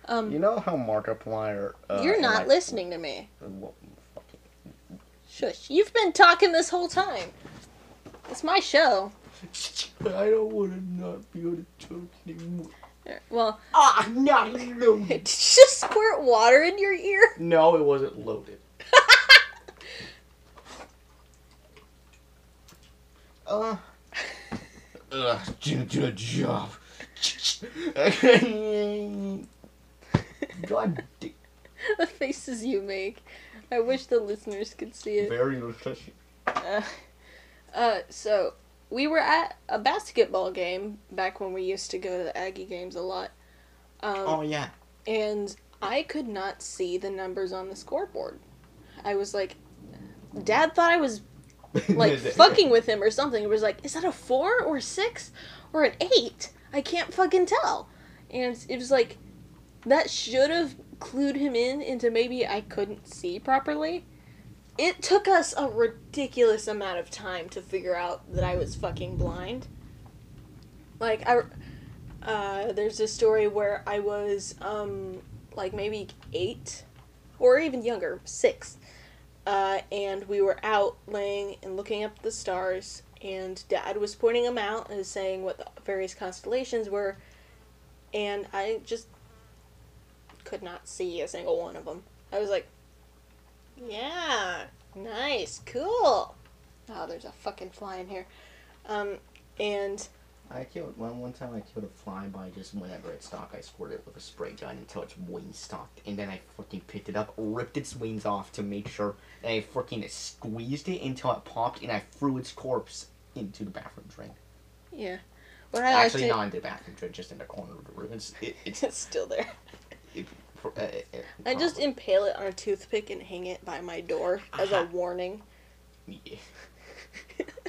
um, You know how Markiplier. Uh, you're not listening to me. uh, well, fucking- Shush. You've been talking this whole time. It's my show. I don't want to not be able to talk anymore. Well, Ah, not loaded. did you just squirt water in your ear? No, it wasn't loaded. Uh. Ugh, didn't do a job. God damn. the faces you make. I wish the listeners could see it. Very refreshing. Uh, uh, so we were at a basketball game back when we used to go to the Aggie games a lot. Um, Oh, yeah. and I could not see the numbers on the scoreboard. I was like, Dad thought I was like fucking with him or something. It was like, is that a four or a six or an eight? I can't fucking tell. And it was like, that should have clued him in into maybe I couldn't see properly. It took us a ridiculous amount of time to figure out that I was fucking blind. Like I, uh, there's a story where I was um like maybe eight, or even younger, six, uh, and we were out laying and looking up the stars, and Dad was pointing them out and saying what the various constellations were, and I just could not see a single one of them. I was like, yeah, nice, cool. Oh, there's a fucking fly in here. Um, and I killed one one time. I killed a fly by just whenever it stopped, I squirted it with a spray gun until its wings stopped, and then I fucking picked it up, ripped its wings off to make sure, and I fucking squeezed it until it popped, and I threw its corpse into the bathroom drain. yeah, what I Actually, like to, not into the bathroom drain, just in the corner of the room. It's it, it's. it's still there. It, uh, uh, I just impale it on a toothpick and hang it by my door as a warning. yeah.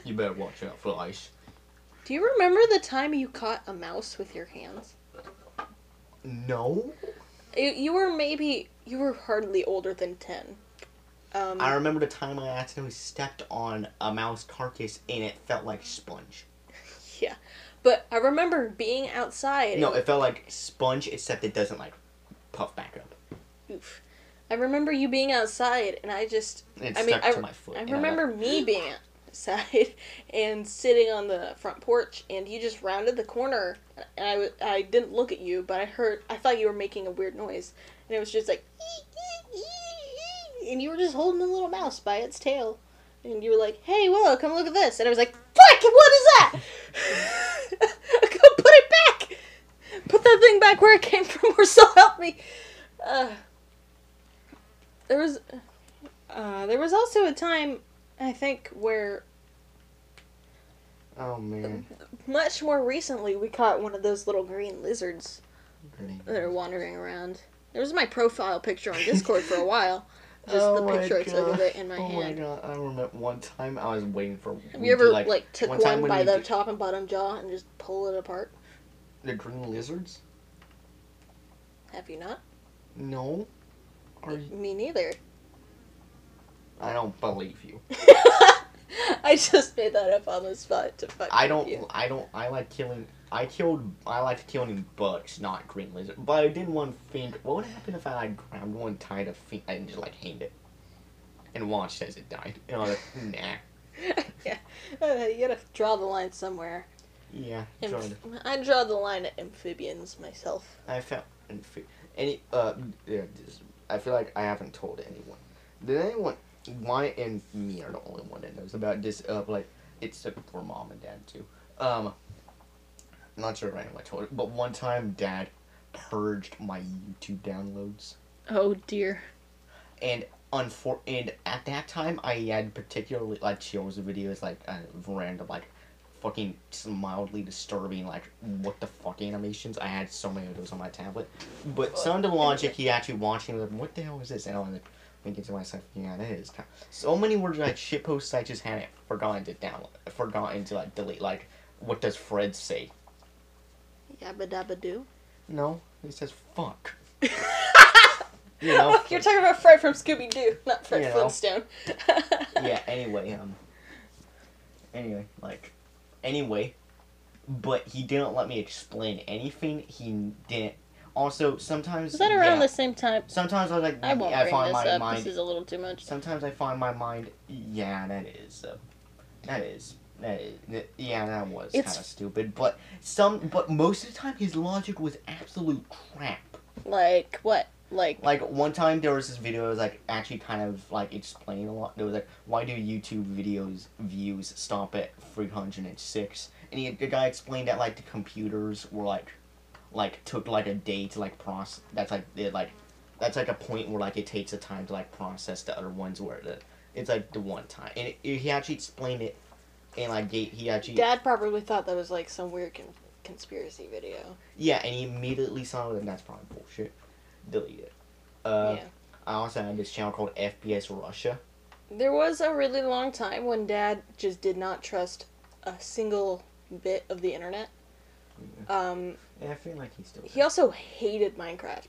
You better watch out for ice. Do you remember the time you caught a mouse with your hands? No. You, you were maybe you were hardly older than ten. Um, I remember the time I accidentally stepped on a mouse carcass and it felt like sponge. yeah, but I remember being outside. No, it felt like sponge, except it doesn't like puff back up. oof. I remember you being outside, and I just It I mean, I, to my foot. I remember me being outside and sitting on the front porch, and you just rounded the corner, and I, I didn't look at you, but I heard, I thought you were making a weird noise, and it was just like, and you were just holding a little mouse by its tail, and you were like, hey, Willow, come look at this, and I was like, fuck, what is that? Go put it back! Put that thing back where it came from, or so help me. Uh, there was, uh, there was also a time, I think, where Oh man. much more recently we caught one of those little green lizards Great. that are wandering around. There was my profile picture on Discord for a while. Just Oh the picture I took of it in my oh hand. my god! I remember one time I was waiting for. Have you ever do, like, took one one, by the top and bottom jaw and just pull it apart? The green lizards? Have you not? No. Are you, Me neither. I don't believe you. I just made that up on the spot to fuck I don't. You. I don't. I like killing. I killed. I like killing bugs, not green lizards. But I didn't want think. What would happen if I grabbed one, tied a fin, and just like hanged it, and watched as it died? And I was like, nah. yeah, uh, you gotta draw the line somewhere. Yeah, Amph- I draw the line at amphibians myself. I found any uh yeah, this, I feel like I haven't told anyone. Did anyone why and me are the only one that knows about this uh like it's for mom and dad too. Um I'm not sure if anyone told it, but one time dad purged my YouTube downloads. Oh dear. And unfor- and at that time I had particularly like chills videos like uh, random like fucking mildly disturbing like what the fuck animations. I had so many of those on my tablet. But some of the logic he actually watching like what the hell is this? And I'm like thinking to myself, yeah, that is so many were like shit posts I just hadn't forgotten to download, forgotten to like delete. Like, what does Fred say? Yabba dabba doo. No, he says fuck. You know, You're talking about Fred from Scooby Doo, not Fred You know. Flintstone. yeah. Anyway, um. Anyway, like, anyway, but he didn't let me explain anything. He didn't. Also, sometimes. Was that around yeah, the same time? Sometimes I was like, I won't I bring this my up. mind. This is a little too much. Sometimes I find my mind. Yeah, that is. Uh, that is. That is. that- Yeah, that was kind of stupid. But some. But most of the time, his logic was absolute crap. Like what? Like Like one time there was this video that was like actually kind of like explaining a lot. There was like, why do YouTube videos views stop at three hundred and six? And he, the guy explained that like the computers were like, like took like a day to like process. That's like it like, that's like a point where like it takes a time to like process the other ones where the it's like the one time. And it, he actually explained it, and like he, he actually Dad probably thought that was like some weird con- conspiracy video. yeah, and he immediately saw that that's probably bullshit. Delete it. Uh, yeah. I also had this channel called FPS Russia. There was a really long time when Dad just did not trust a single bit of the internet. Um, Yeah, I feel like he's still. he also hated Minecraft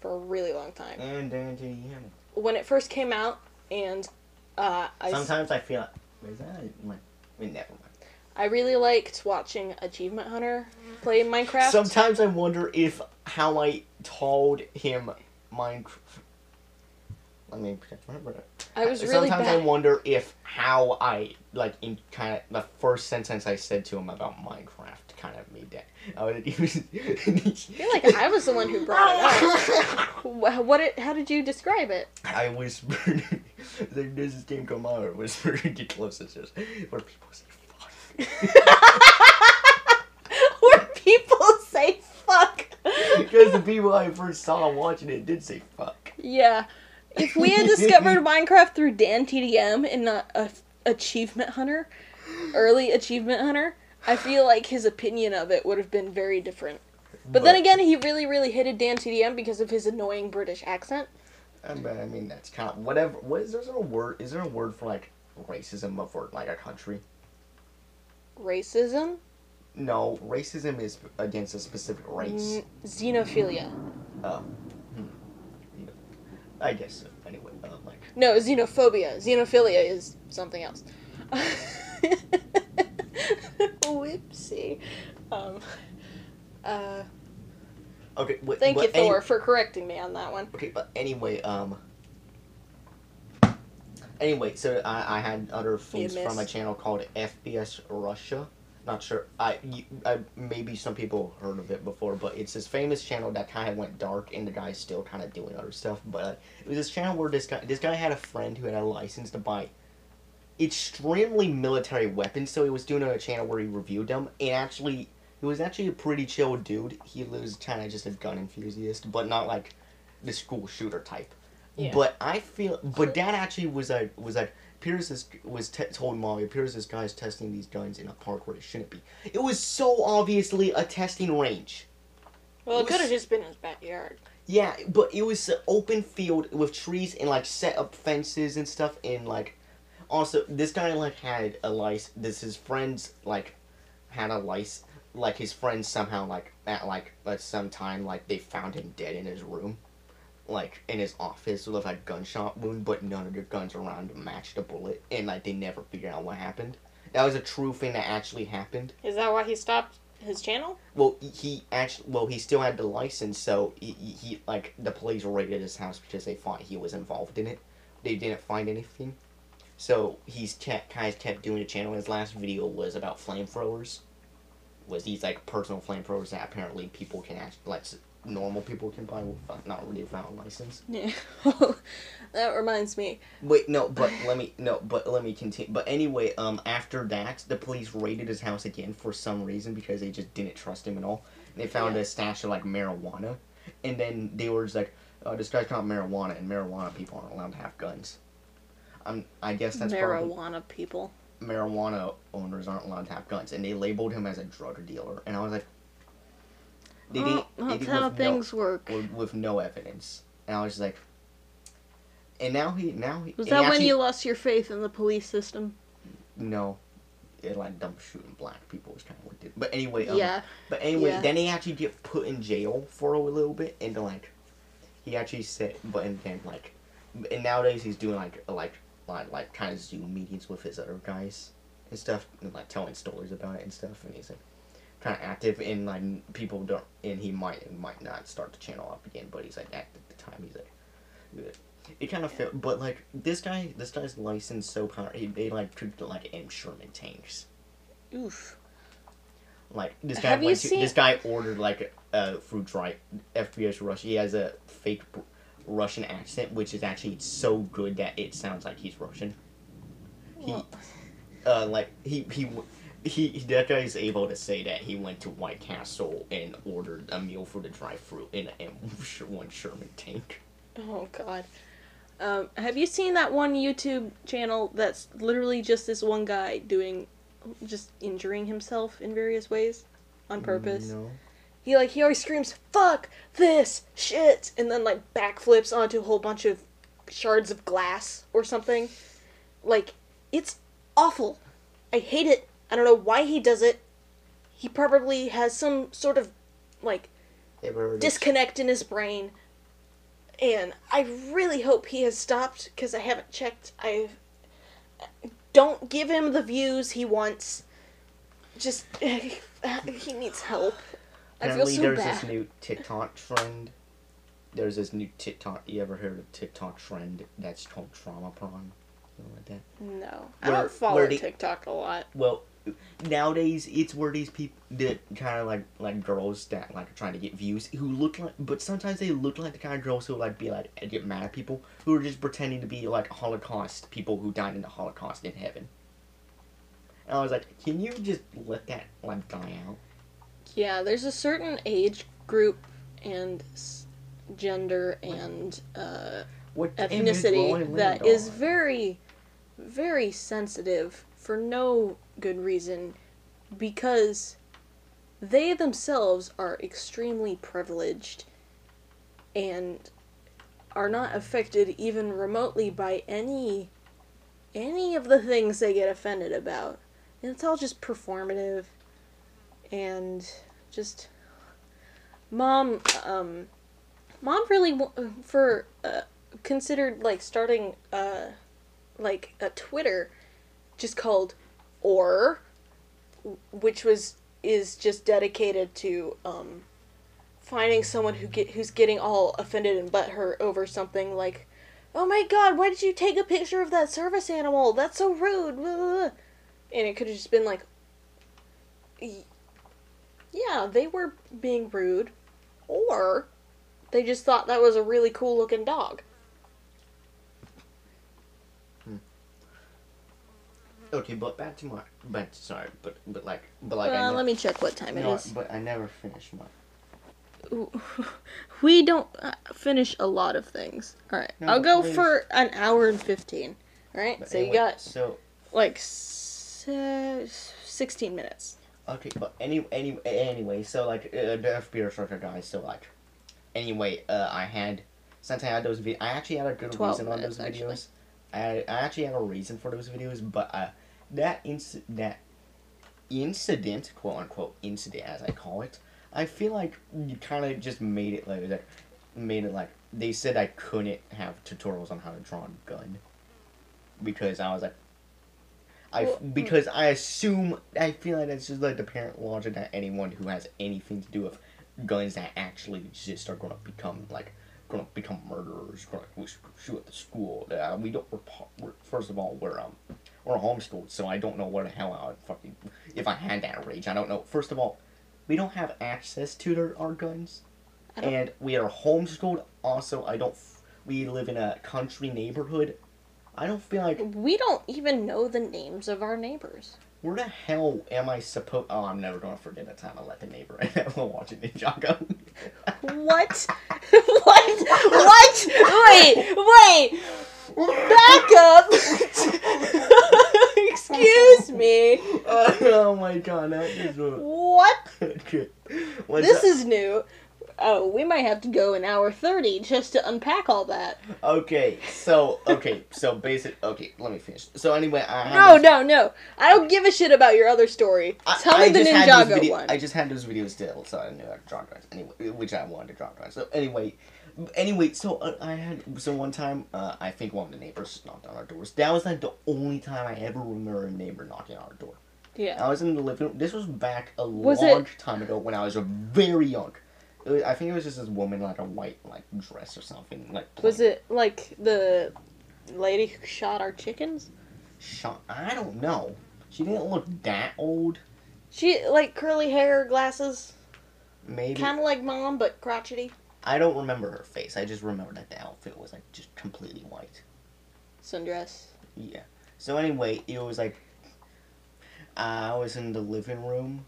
for a really long time. And then to him. When it first came out, and uh, I, s- Sometimes I feel like, is that like, I mean, never mind. I really liked watching Achievement Hunter play Minecraft. Sometimes I wonder if how I told him Minecraft. Let me protect my brother. I was really Sometimes I wonder if how I like in kind of the first sentence I said to him about Minecraft kind of made that. I was, he was, I feel like I was the one who brought it up. What? It, how did you describe it? I whispered. like, there's this game called Mario. Whisper, get close. It says where people say. Where people say fuck. Because the people I first saw watching it did say fuck. Yeah. If we had discovered Minecraft through Dan TDM and not a Achievement Hunter, early Achievement Hunter, I feel like his opinion of it would have been very different. But then again, he really, really hated Dan TDM because of his annoying British accent. I mean, I mean that's kind of whatever. What is there a word? Is there a word for like racism of for like a country? Racism? No, racism is against a specific race. N- xenophilia. Oh, hmm. I guess so. Anyway, uh, like No, xenophobia. Xenophilia is something else. Whoopsie. Um, uh, okay. But, thank you, any- Thor, for correcting me on that one. Okay, but anyway, um. Anyway, so I, I had other things from a channel called FPS Russia. Not sure. I, you, I maybe some people heard of it before, but it's this famous channel that kind of went dark, and the guy's still kind of doing other stuff. But uh, it was this channel where this guy this guy had a friend who had a license to buy extremely military weapons, so he was doing a channel where he reviewed them, and actually he was actually a pretty chill dude. He was kind of just a gun enthusiast, but not like the school shooter type. Yeah. But I feel, but Dad actually was like, was like, Pierce is, was te- told Molly, Pierce this guy's testing these guns in a park where it shouldn't be. It was so obviously a testing range. Well, It it could have just been his backyard. Yeah, but it was an open field with trees and like set up fences and stuff and like also this guy like had a lice. this his friends like had a lice. like his friends somehow like at like at some time like they found him dead in his room like in his office with a gunshot wound but none of the guns around him matched a bullet and like they never figured out what happened that was a true thing that actually happened Is that why he stopped his channel? well, he actually, well, he still had the license, so he, he, like the police raided his house because they thought he was involved in it. They didn't find anything, so he's kept kind of kept doing the channel. His last video was about flamethrowers, was these like personal flamethrowers that apparently people can actually like normal people can buy without not really without a license. Yeah. that reminds me. Wait, no, but let me no, but let me continue. But anyway, um, after that, the police raided his house again for some reason because they just didn't trust him at all. They found Yeah. a stash of like marijuana, and then they were just like, "Oh, this guy's got marijuana, and marijuana people aren't allowed to have guns." Um, I guess that's probably marijuana people. marijuana owners aren't allowed to have guns, and they labeled him as a drug dealer. And I was like, they Well, didn't. they that's did how things work. No, with, with no evidence, and I was just like, and now he now he Was that he when you lost your faith in the police system? No. It like dumb shooting black people was kind of what did. But anyway, um, yeah. But anyway, Yeah. then he actually get put in jail for a little bit, and like, he actually said, but and then like, and nowadays he's doing like like like like kind of Zoom meetings with his other guys and stuff, and like telling stories about it and stuff, and he's like kind of active and like people don't, and he might might not start the channel up again, but he's like active at the time. He's like. good. It kind of felt, but like this guy, this guy's license so power. He, they like treat like M Sherman tanks. Oof. Like this guy Have went to, seen- this guy ordered like a fruit dry FPS Russia. He has a fake Russian accent, which is actually so good that it sounds like he's Russian. He, Well, uh, like he he he that guy is able to say that he went to White Castle and ordered a meal for the dry fruit in a M1 Sherman tank. oh God. Um, have you seen that one YouTube channel that's literally just this one guy doing, just injuring himself in various ways, on purpose? No. He like he always screams "fuck this shit" and then like backflips onto a whole bunch of shards of glass or something. Like it's awful. I hate it. I don't know why he does it. He probably has some sort of like Ever heard of- disconnect in his brain. And I really hope he has stopped because I haven't checked. I don't give him the views he wants. Just he needs help. I feel Apparently, so there's bad. this new TikTok trend. There's this new TikTok. You ever heard of TikTok trend that's called trauma porn? Something like that. No, I don't follow the- TikTok a lot. Well, nowadays it's where these people that kind of like like girls that like are trying to get views who look like, but sometimes they look like the kind of girls who like be like get mad at people who are just pretending to be like Holocaust people who died in the Holocaust in heaven. And I was like, can you just let that like die out? Yeah, there's a certain age group and s- gender and uh, What ethnicity that is very, very sensitive for no good reason because they themselves are extremely privileged and are not affected even remotely by any any of the things they get offended about. And it's all just performative and just mom um mom really for uh, considered like starting uh like a twitter just called or which was is just dedicated to um finding someone who get who's getting all offended and butthurt over something like oh my god why did you take a picture of that service animal? That's so rude. Blah, blah, blah." and it could have just been like yeah they were being rude or they just thought that was a really cool looking dog Okay, but back to my. But sorry, but but like but like. Well, let me check what time it no, is. but I never finish my. we don't uh, finish a lot of things. All right, No, I'll go please. for an hour and fifteen. All right, but so anyway, you got so like sixteen minutes. Okay, but any any anyway, so like uh, the FBI structure guy. So like, anyway, uh, I had since I had those videos, I actually had a good reason on those actually. videos. I I actually had a reason for those videos, but uh, that inc- that incident, quote unquote incident, as I call it, I feel like you kind of just made it like that, made it like they said I couldn't have tutorials on how to draw a gun because I was like. I Well, mm. because I assume I feel like that's just like the parent logic that anyone who has anything to do with guns that actually exist are gonna become like gonna become murderers, gonna shoot at the school. Uh, we don't. We're, we're first of all we're um we're homeschooled, so I don't know where the hell I would fucking if I had that rage. I don't know. First of all, we don't have access to their, our guns, and we are homeschooled. Also, I don't. f- We live in a country neighborhood. I don't feel like We don't even know the names of our neighbors. where the hell am I supposed? Oh, I'm never gonna forget the time I let the neighbor in while watching Ninjago. What? what? What? Wait, wait. Back up. Excuse me. oh my god, that is What? What's This that? is new. Oh, we might have to go an hour 30 just to unpack all that. Okay, so okay, so basic. Okay, let me finish. So anyway, I No, this- no, no. I don't give a shit about your other story. I- Tell me I the had those Ninjago video- one. I just had those videos still, so I knew I could draw drawings. Anyway, which I wanted to draw drawings. So anyway, anyway, so uh, I had so one time, uh, I think one of the neighbors knocked on our doors. That was like the only time I ever remember a neighbor knocking on our door. yeah. I was in the living room. This was back a Was long it- time ago when I was very young. It was, I think it was just this woman like a white like dress or something. Like Was it like the lady who shot our chickens? Shot? I don't know. She didn't look that old. She like curly hair, glasses, Maybe kind of like mom but crotchety. I don't remember her face. I just remember that the outfit was like just completely white. Sundress. Yeah. So anyway, it was like I was in the living room.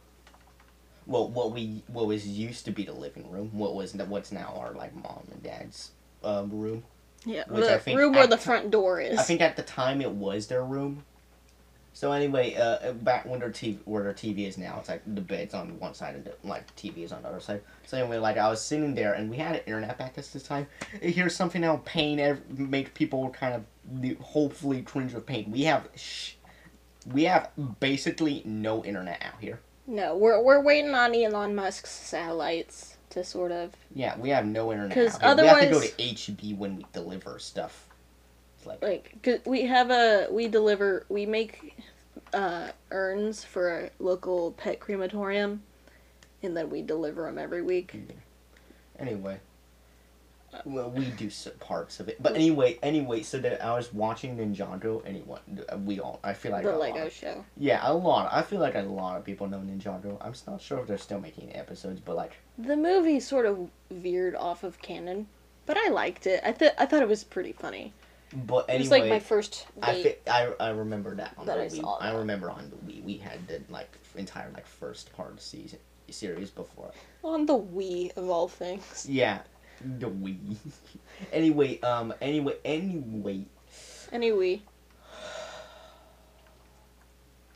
Well, what we what was used to be the living room, what was what's now our like mom and dad's um, room. Yeah, Which the room where the front door is. I think at the time it was their room. So anyway, uh, back when their TV, where their TV is now, it's like the bed's on one side and the like TV is on the other side. So anyway, like I was sitting there and we had an internet back at this time. Here's something that'll pain, ev- make people kind of hopefully cringe with pain. We have, sh- we have basically no internet out here. no, we're we're waiting on Elon Musk's satellites to sort of. Yeah, we have no internet. Because here. we have to go to HB when we deliver stuff. Like like cause we have a we deliver we make uh urns for a local pet crematorium and then we deliver them every week Anyway, well, we do parts of it, but anyway, anyway. So that I was watching Ninjago. Anyone, we all. I feel like the a lego lot- show yeah, a lot. I feel like a lot of people know Ninjago. I'm not sure if they're still making episodes, but like, the movie sort of veered off of canon but i liked it i th- i thought it was pretty funny but it anyway, was like my first I fi- I I remember that on that the I Wii. I remember on the Wii we had the like entire like first part of season series before. on the wii of all things Yeah, the Wii. anyway, um, anyway, anyway, anyway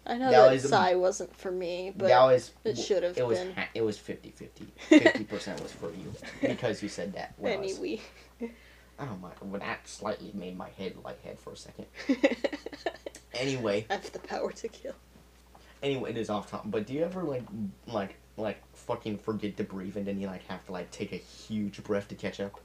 i know That that, was Psy wasn't for me but that was it should have it was been. it was 50-50. 50 percent was for you because you said that. anyway I don't mind. Well, that slightly made my head lighthead for a second. Anyway, I have the power to kill. anyway, it is off top. But do you ever like like like fucking forget to breathe and then you like have to like take a huge breath to catch up?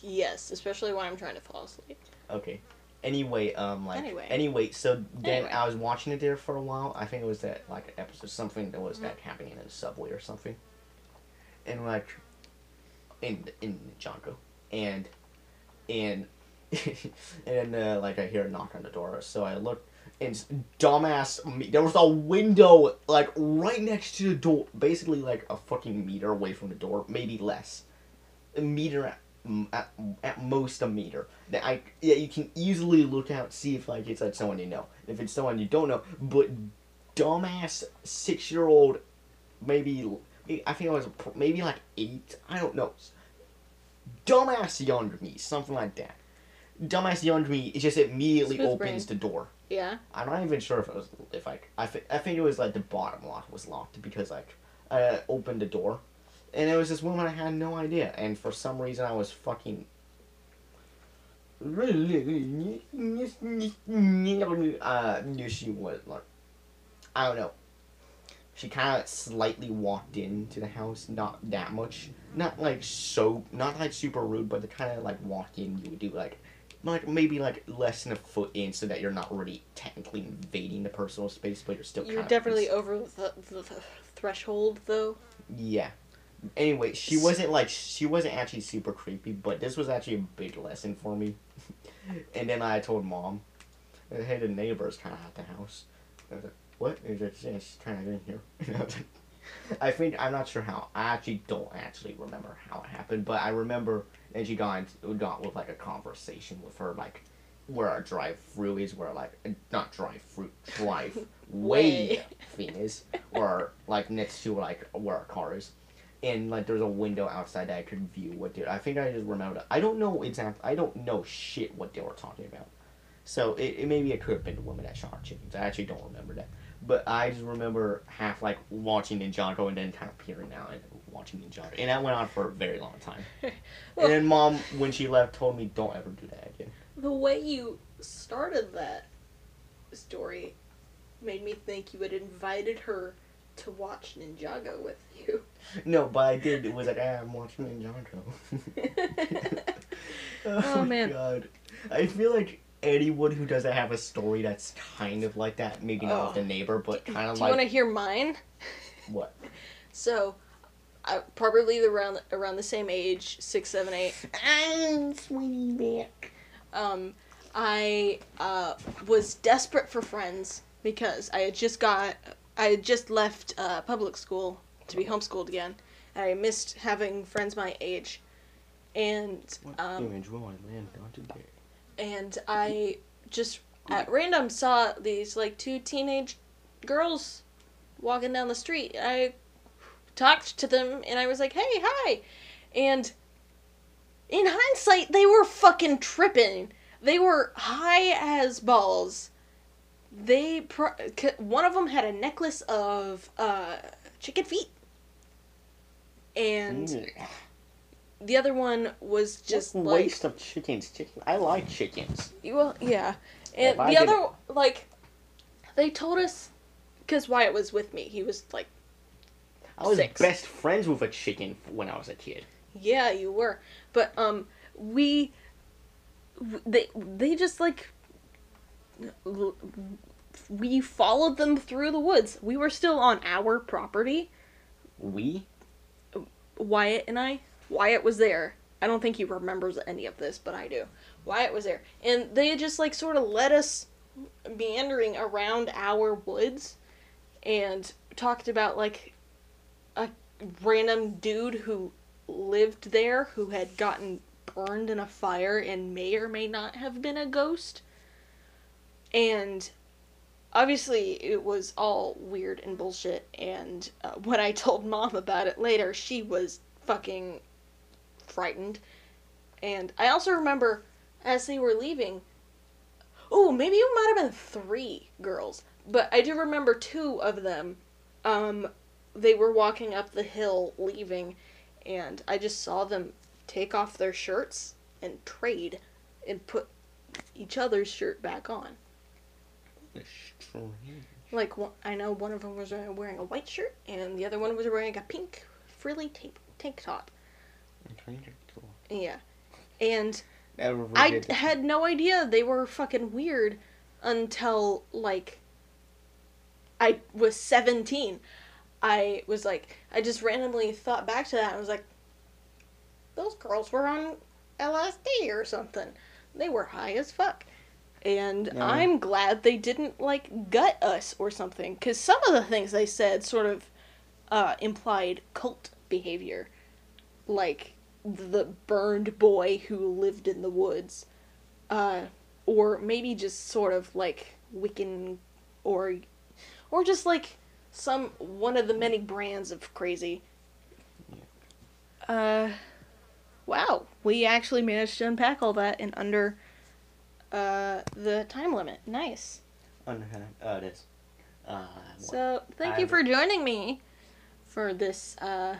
Yes, especially when I'm trying to fall asleep. Okay. Anyway, um, like Anyway. anyway, so then Anyway. I was watching it there for a while. I think it was that like episode something that was like happening in the subway or something, and like in in Django, and and and uh, like I hear a knock on the door, so I look. And dumbass, me- there was a window like right next to the door, basically like a fucking meter away from the door, maybe less, a meter at, at, at most a meter. That I yeah you can easily look out see if like it's like someone you know. If it's someone you don't know, but dumbass six year old, maybe, maybe I think I was maybe like eight. I don't know. Dumbass yonder me, something like that. Dumbass yonder me, it just immediately Smooth opens the door. Yeah. I'm not even sure if it was if I I, I think it was like the bottom lock was locked because like I opened the door, and it was this woman I had no idea, and for some reason I was fucking. Uh, knew she was like, I don't know. She kind of slightly walked into the house, not that much, not like so, not like super rude, but the kind of like walk in you would do like like maybe like less than a foot in so that you're not really technically invading the personal space but you're still You're definitely over the, the, the threshold, though. yeah. Anyway she wasn't like she wasn't actually super creepy but this was actually a big lesson for me. And then i told mom hey the neighbor's kind of at the house what is it? It's kind of in here. I think I'm not sure how. I actually don't actually remember how it happened, but I remember and she got into, got with like a conversation with her like where our drive through is, where like uh, not drive through drive way thing is, or like next to like where our car is. And like there's a window outside that I could view what they. I think I just remember. I don't know exactly. I don't know shit what they were talking about. So it, it maybe it could have been the woman that shot chickens. I actually don't remember that. But I just remember half like watching Ninjago and then kind of peering out and watching Ninjago. And that went on for a very long time. Well- and then mom, when she left, told me don't ever do that again. The way you started that story made me think you had invited her to watch Ninjago with you. No, but I did. It was like, ah, I'm watching Ninjago. Oh, man. God. I feel like anyone who doesn't have a story that's kind of like that, maybe not Oh. with the neighbor, but kind of Do you want to hear mine? what? So, I probably the around around the same age, six, seven, eight. I'm sweetie back. Um, I uh, was desperate for friends because I had just got I had just left uh, public school to be homeschooled again, and I missed having friends my age, and What um, image will I land on today? And I just at random saw these like two teenage girls walking down the street. I talked to them and I was like, "Hey, hi," and in hindsight, they were fucking tripping. They were high as balls. They pro- one of them had a necklace of uh, chicken feet, and. The other one was just What like waste of chickens. Chicken. I like chickens. Well, yeah, and the did- other like, they told us because Wyatt was with me. He was like, I was Six. best friends with a chicken when I was a kid. "Yeah, you were," but um, we, they they just like, we followed them through the woods. We were still on our property. We? Wyatt and I. Wyatt was there. I don't think he remembers any of this, but I do. Wyatt was there. And they just like sort of led us meandering around our woods and talked about like a random dude who lived there who had gotten burned in a fire and may or may not have been a ghost. And obviously it was all weird and bullshit and uh, when i told mom about it later she was fucking frightened. And i also remember as they were leaving oh maybe it might have been three girls but i do remember two of them um they were walking up the hill leaving and i just saw them take off their shirts and trade and put each other's shirt back on. Like one, I know one of them was wearing a white shirt, and the other one was wearing a pink frilly tank tank top. Yeah, and Never I had no idea they were fucking weird until like I was seventeen. I was like, I just randomly thought back to that. and I was like, those girls were on LSD or something. They were high as fuck. And. I'm glad they didn't like gut us or something, because some of the things they said sort of uh, implied cult behavior, like the burned boy who lived in the woods, uh, or maybe just sort of like Wiccan, or or just like some one of the many brands of crazy. Uh, wow, we actually managed to unpack all that in under uh the time limit. Nice. Under uh, it is. Uh, So thank I you for joining me for this uh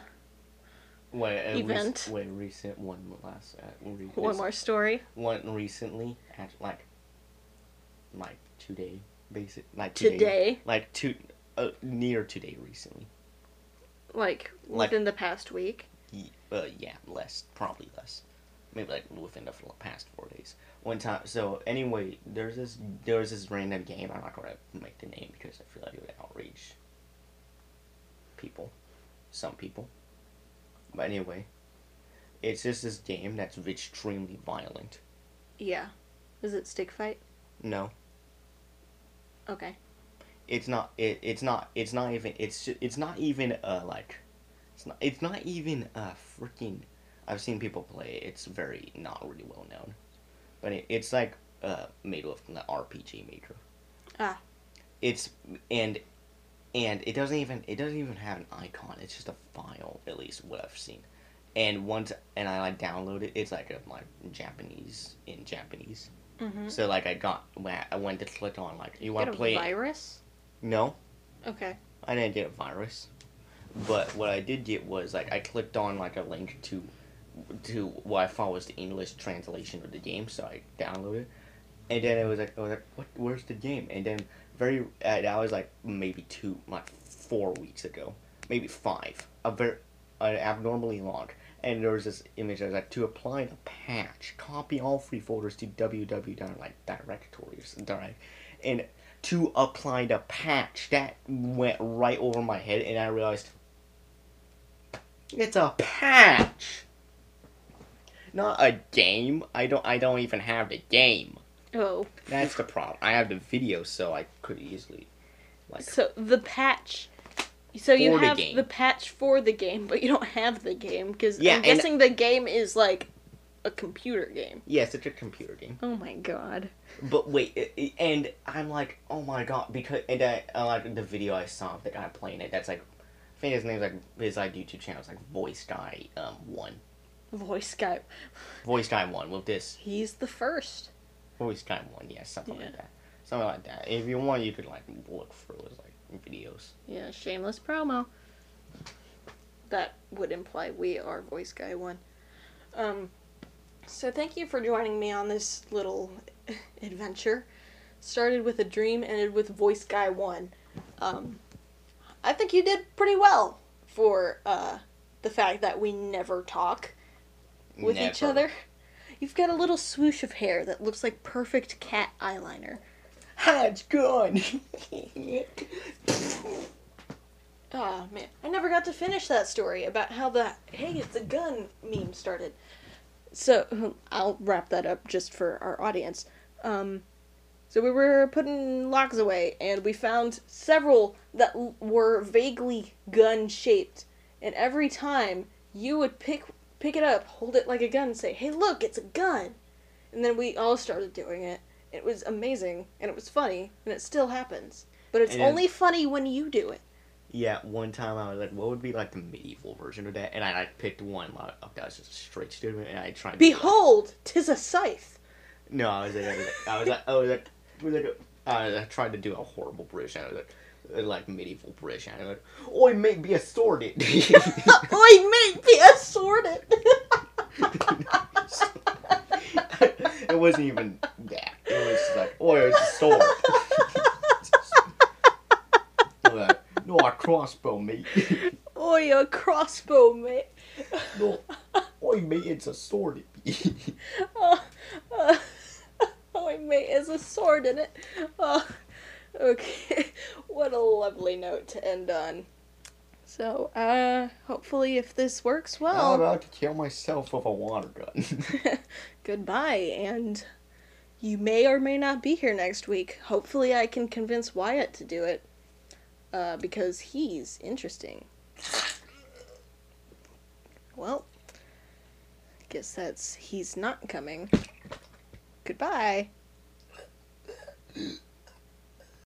wait, event. wait, recent one last. Uh, re- one more story. One recently, at like, like today, basic like today, Today, like two, uh, near today recently. like Like- within the past week. Uh, yeah, less, probably less. Maybe like within the past four days. One time. So anyway, there's this there's this random game. I'm not gonna make the name because I feel like it would outrage people, some people. But anyway, it's just this game that's extremely violent. Yeah. Is it stick fight? No, Okay. it's not it, it's not it's not even it's it's not even uh like it's not it's not even uh freaking I've seen people play it. It's very not really well known, but it, it's like uh made with the RPG maker. Ah. It's and and it doesn't even it doesn't even have an icon. It's just a file, at least what I've seen. And once and I like download it, it's like a, like Japanese in Japanese. Mm-hmm. So like I got when I went to click on like you want Get to a play virus? no Okay. I didn't get a virus, but what I did get was like I clicked on like a link to to what I thought was the English translation of the game, so I downloaded, and then it was like I was like what where's the game? And then very uh, that was like maybe two like four weeks ago, maybe five, a very uh, abnormally long. And there was this image that was like to apply the patch, copy all three folders to www like directories direct, and to apply the patch. That went right over my head, and I realized it's a patch, not a game. I don't. I don't even have the game. Oh. That's the problem. I have the video, so I could easily, like, So the patch. So you For the have the patch for the game, but you don't have the game because Yeah, I'm guessing the game is like a computer game. yes, it's a computer game. Oh my god. But wait, and I'm like, oh my god, because and I, I like the video I saw of the guy playing it. That's like, I think his name's like his like YouTube channel is like Voice Guy um one, Voice Skype. Voice Guy one with this He's the first. Voice Guy one, yeah, something Yeah. like that, something like that. If you want, you could like look for his like videos. Yeah, shameless promo. That would imply we are Voice Guy One. Um, so thank you for joining me on this little adventure. Started with a dream, ended with Voice Guy One. Um, I think you did pretty well for uh, the fact that we never talk with each other. You've got a little swoosh of hair that looks like perfect cat eyeliner. Ah, it's gone. Oh man, I never got to finish that story about how the "Hey, it's a gun" meme started. So I'll wrap that up just for our audience. Um, so we were putting locks away, and we found several that were vaguely gun shaped. And every time you would pick pick it up, hold it like a gun, and say, "Hey, look, it's a gun," and then we all started doing it. It was amazing, and it was funny, and it still happens. But it's And only funny when you do it. Yeah, one time I was like, what would be like the medieval version of that? And I like picked one like, oh, that was just a straight stupid, and I tried. to do that. Behold, tis a scythe. No, I was like, I was like, I was like, I, was like, I, I tried to do a horrible British. I was like, like medieval British. I was like, oi, mate, be assorted. Oi, mate, be assorted. it wasn't even that. It was just like, oi, it's a sword. Like, no, a crossbow, mate. Oi, a crossbow, mate. no, oi, mate, it's a sword. Uh, uh, oi, mate, is a sword in it. Uh, okay, what a lovely note to end on. So, uh, hopefully, if this works well. I'm about to kill myself with a water gun. goodbye, and you may or may not be here next week. Hopefully, I can convince Wyatt to do it, uh, because he's interesting. Well, guess that's he's not coming. Goodbye.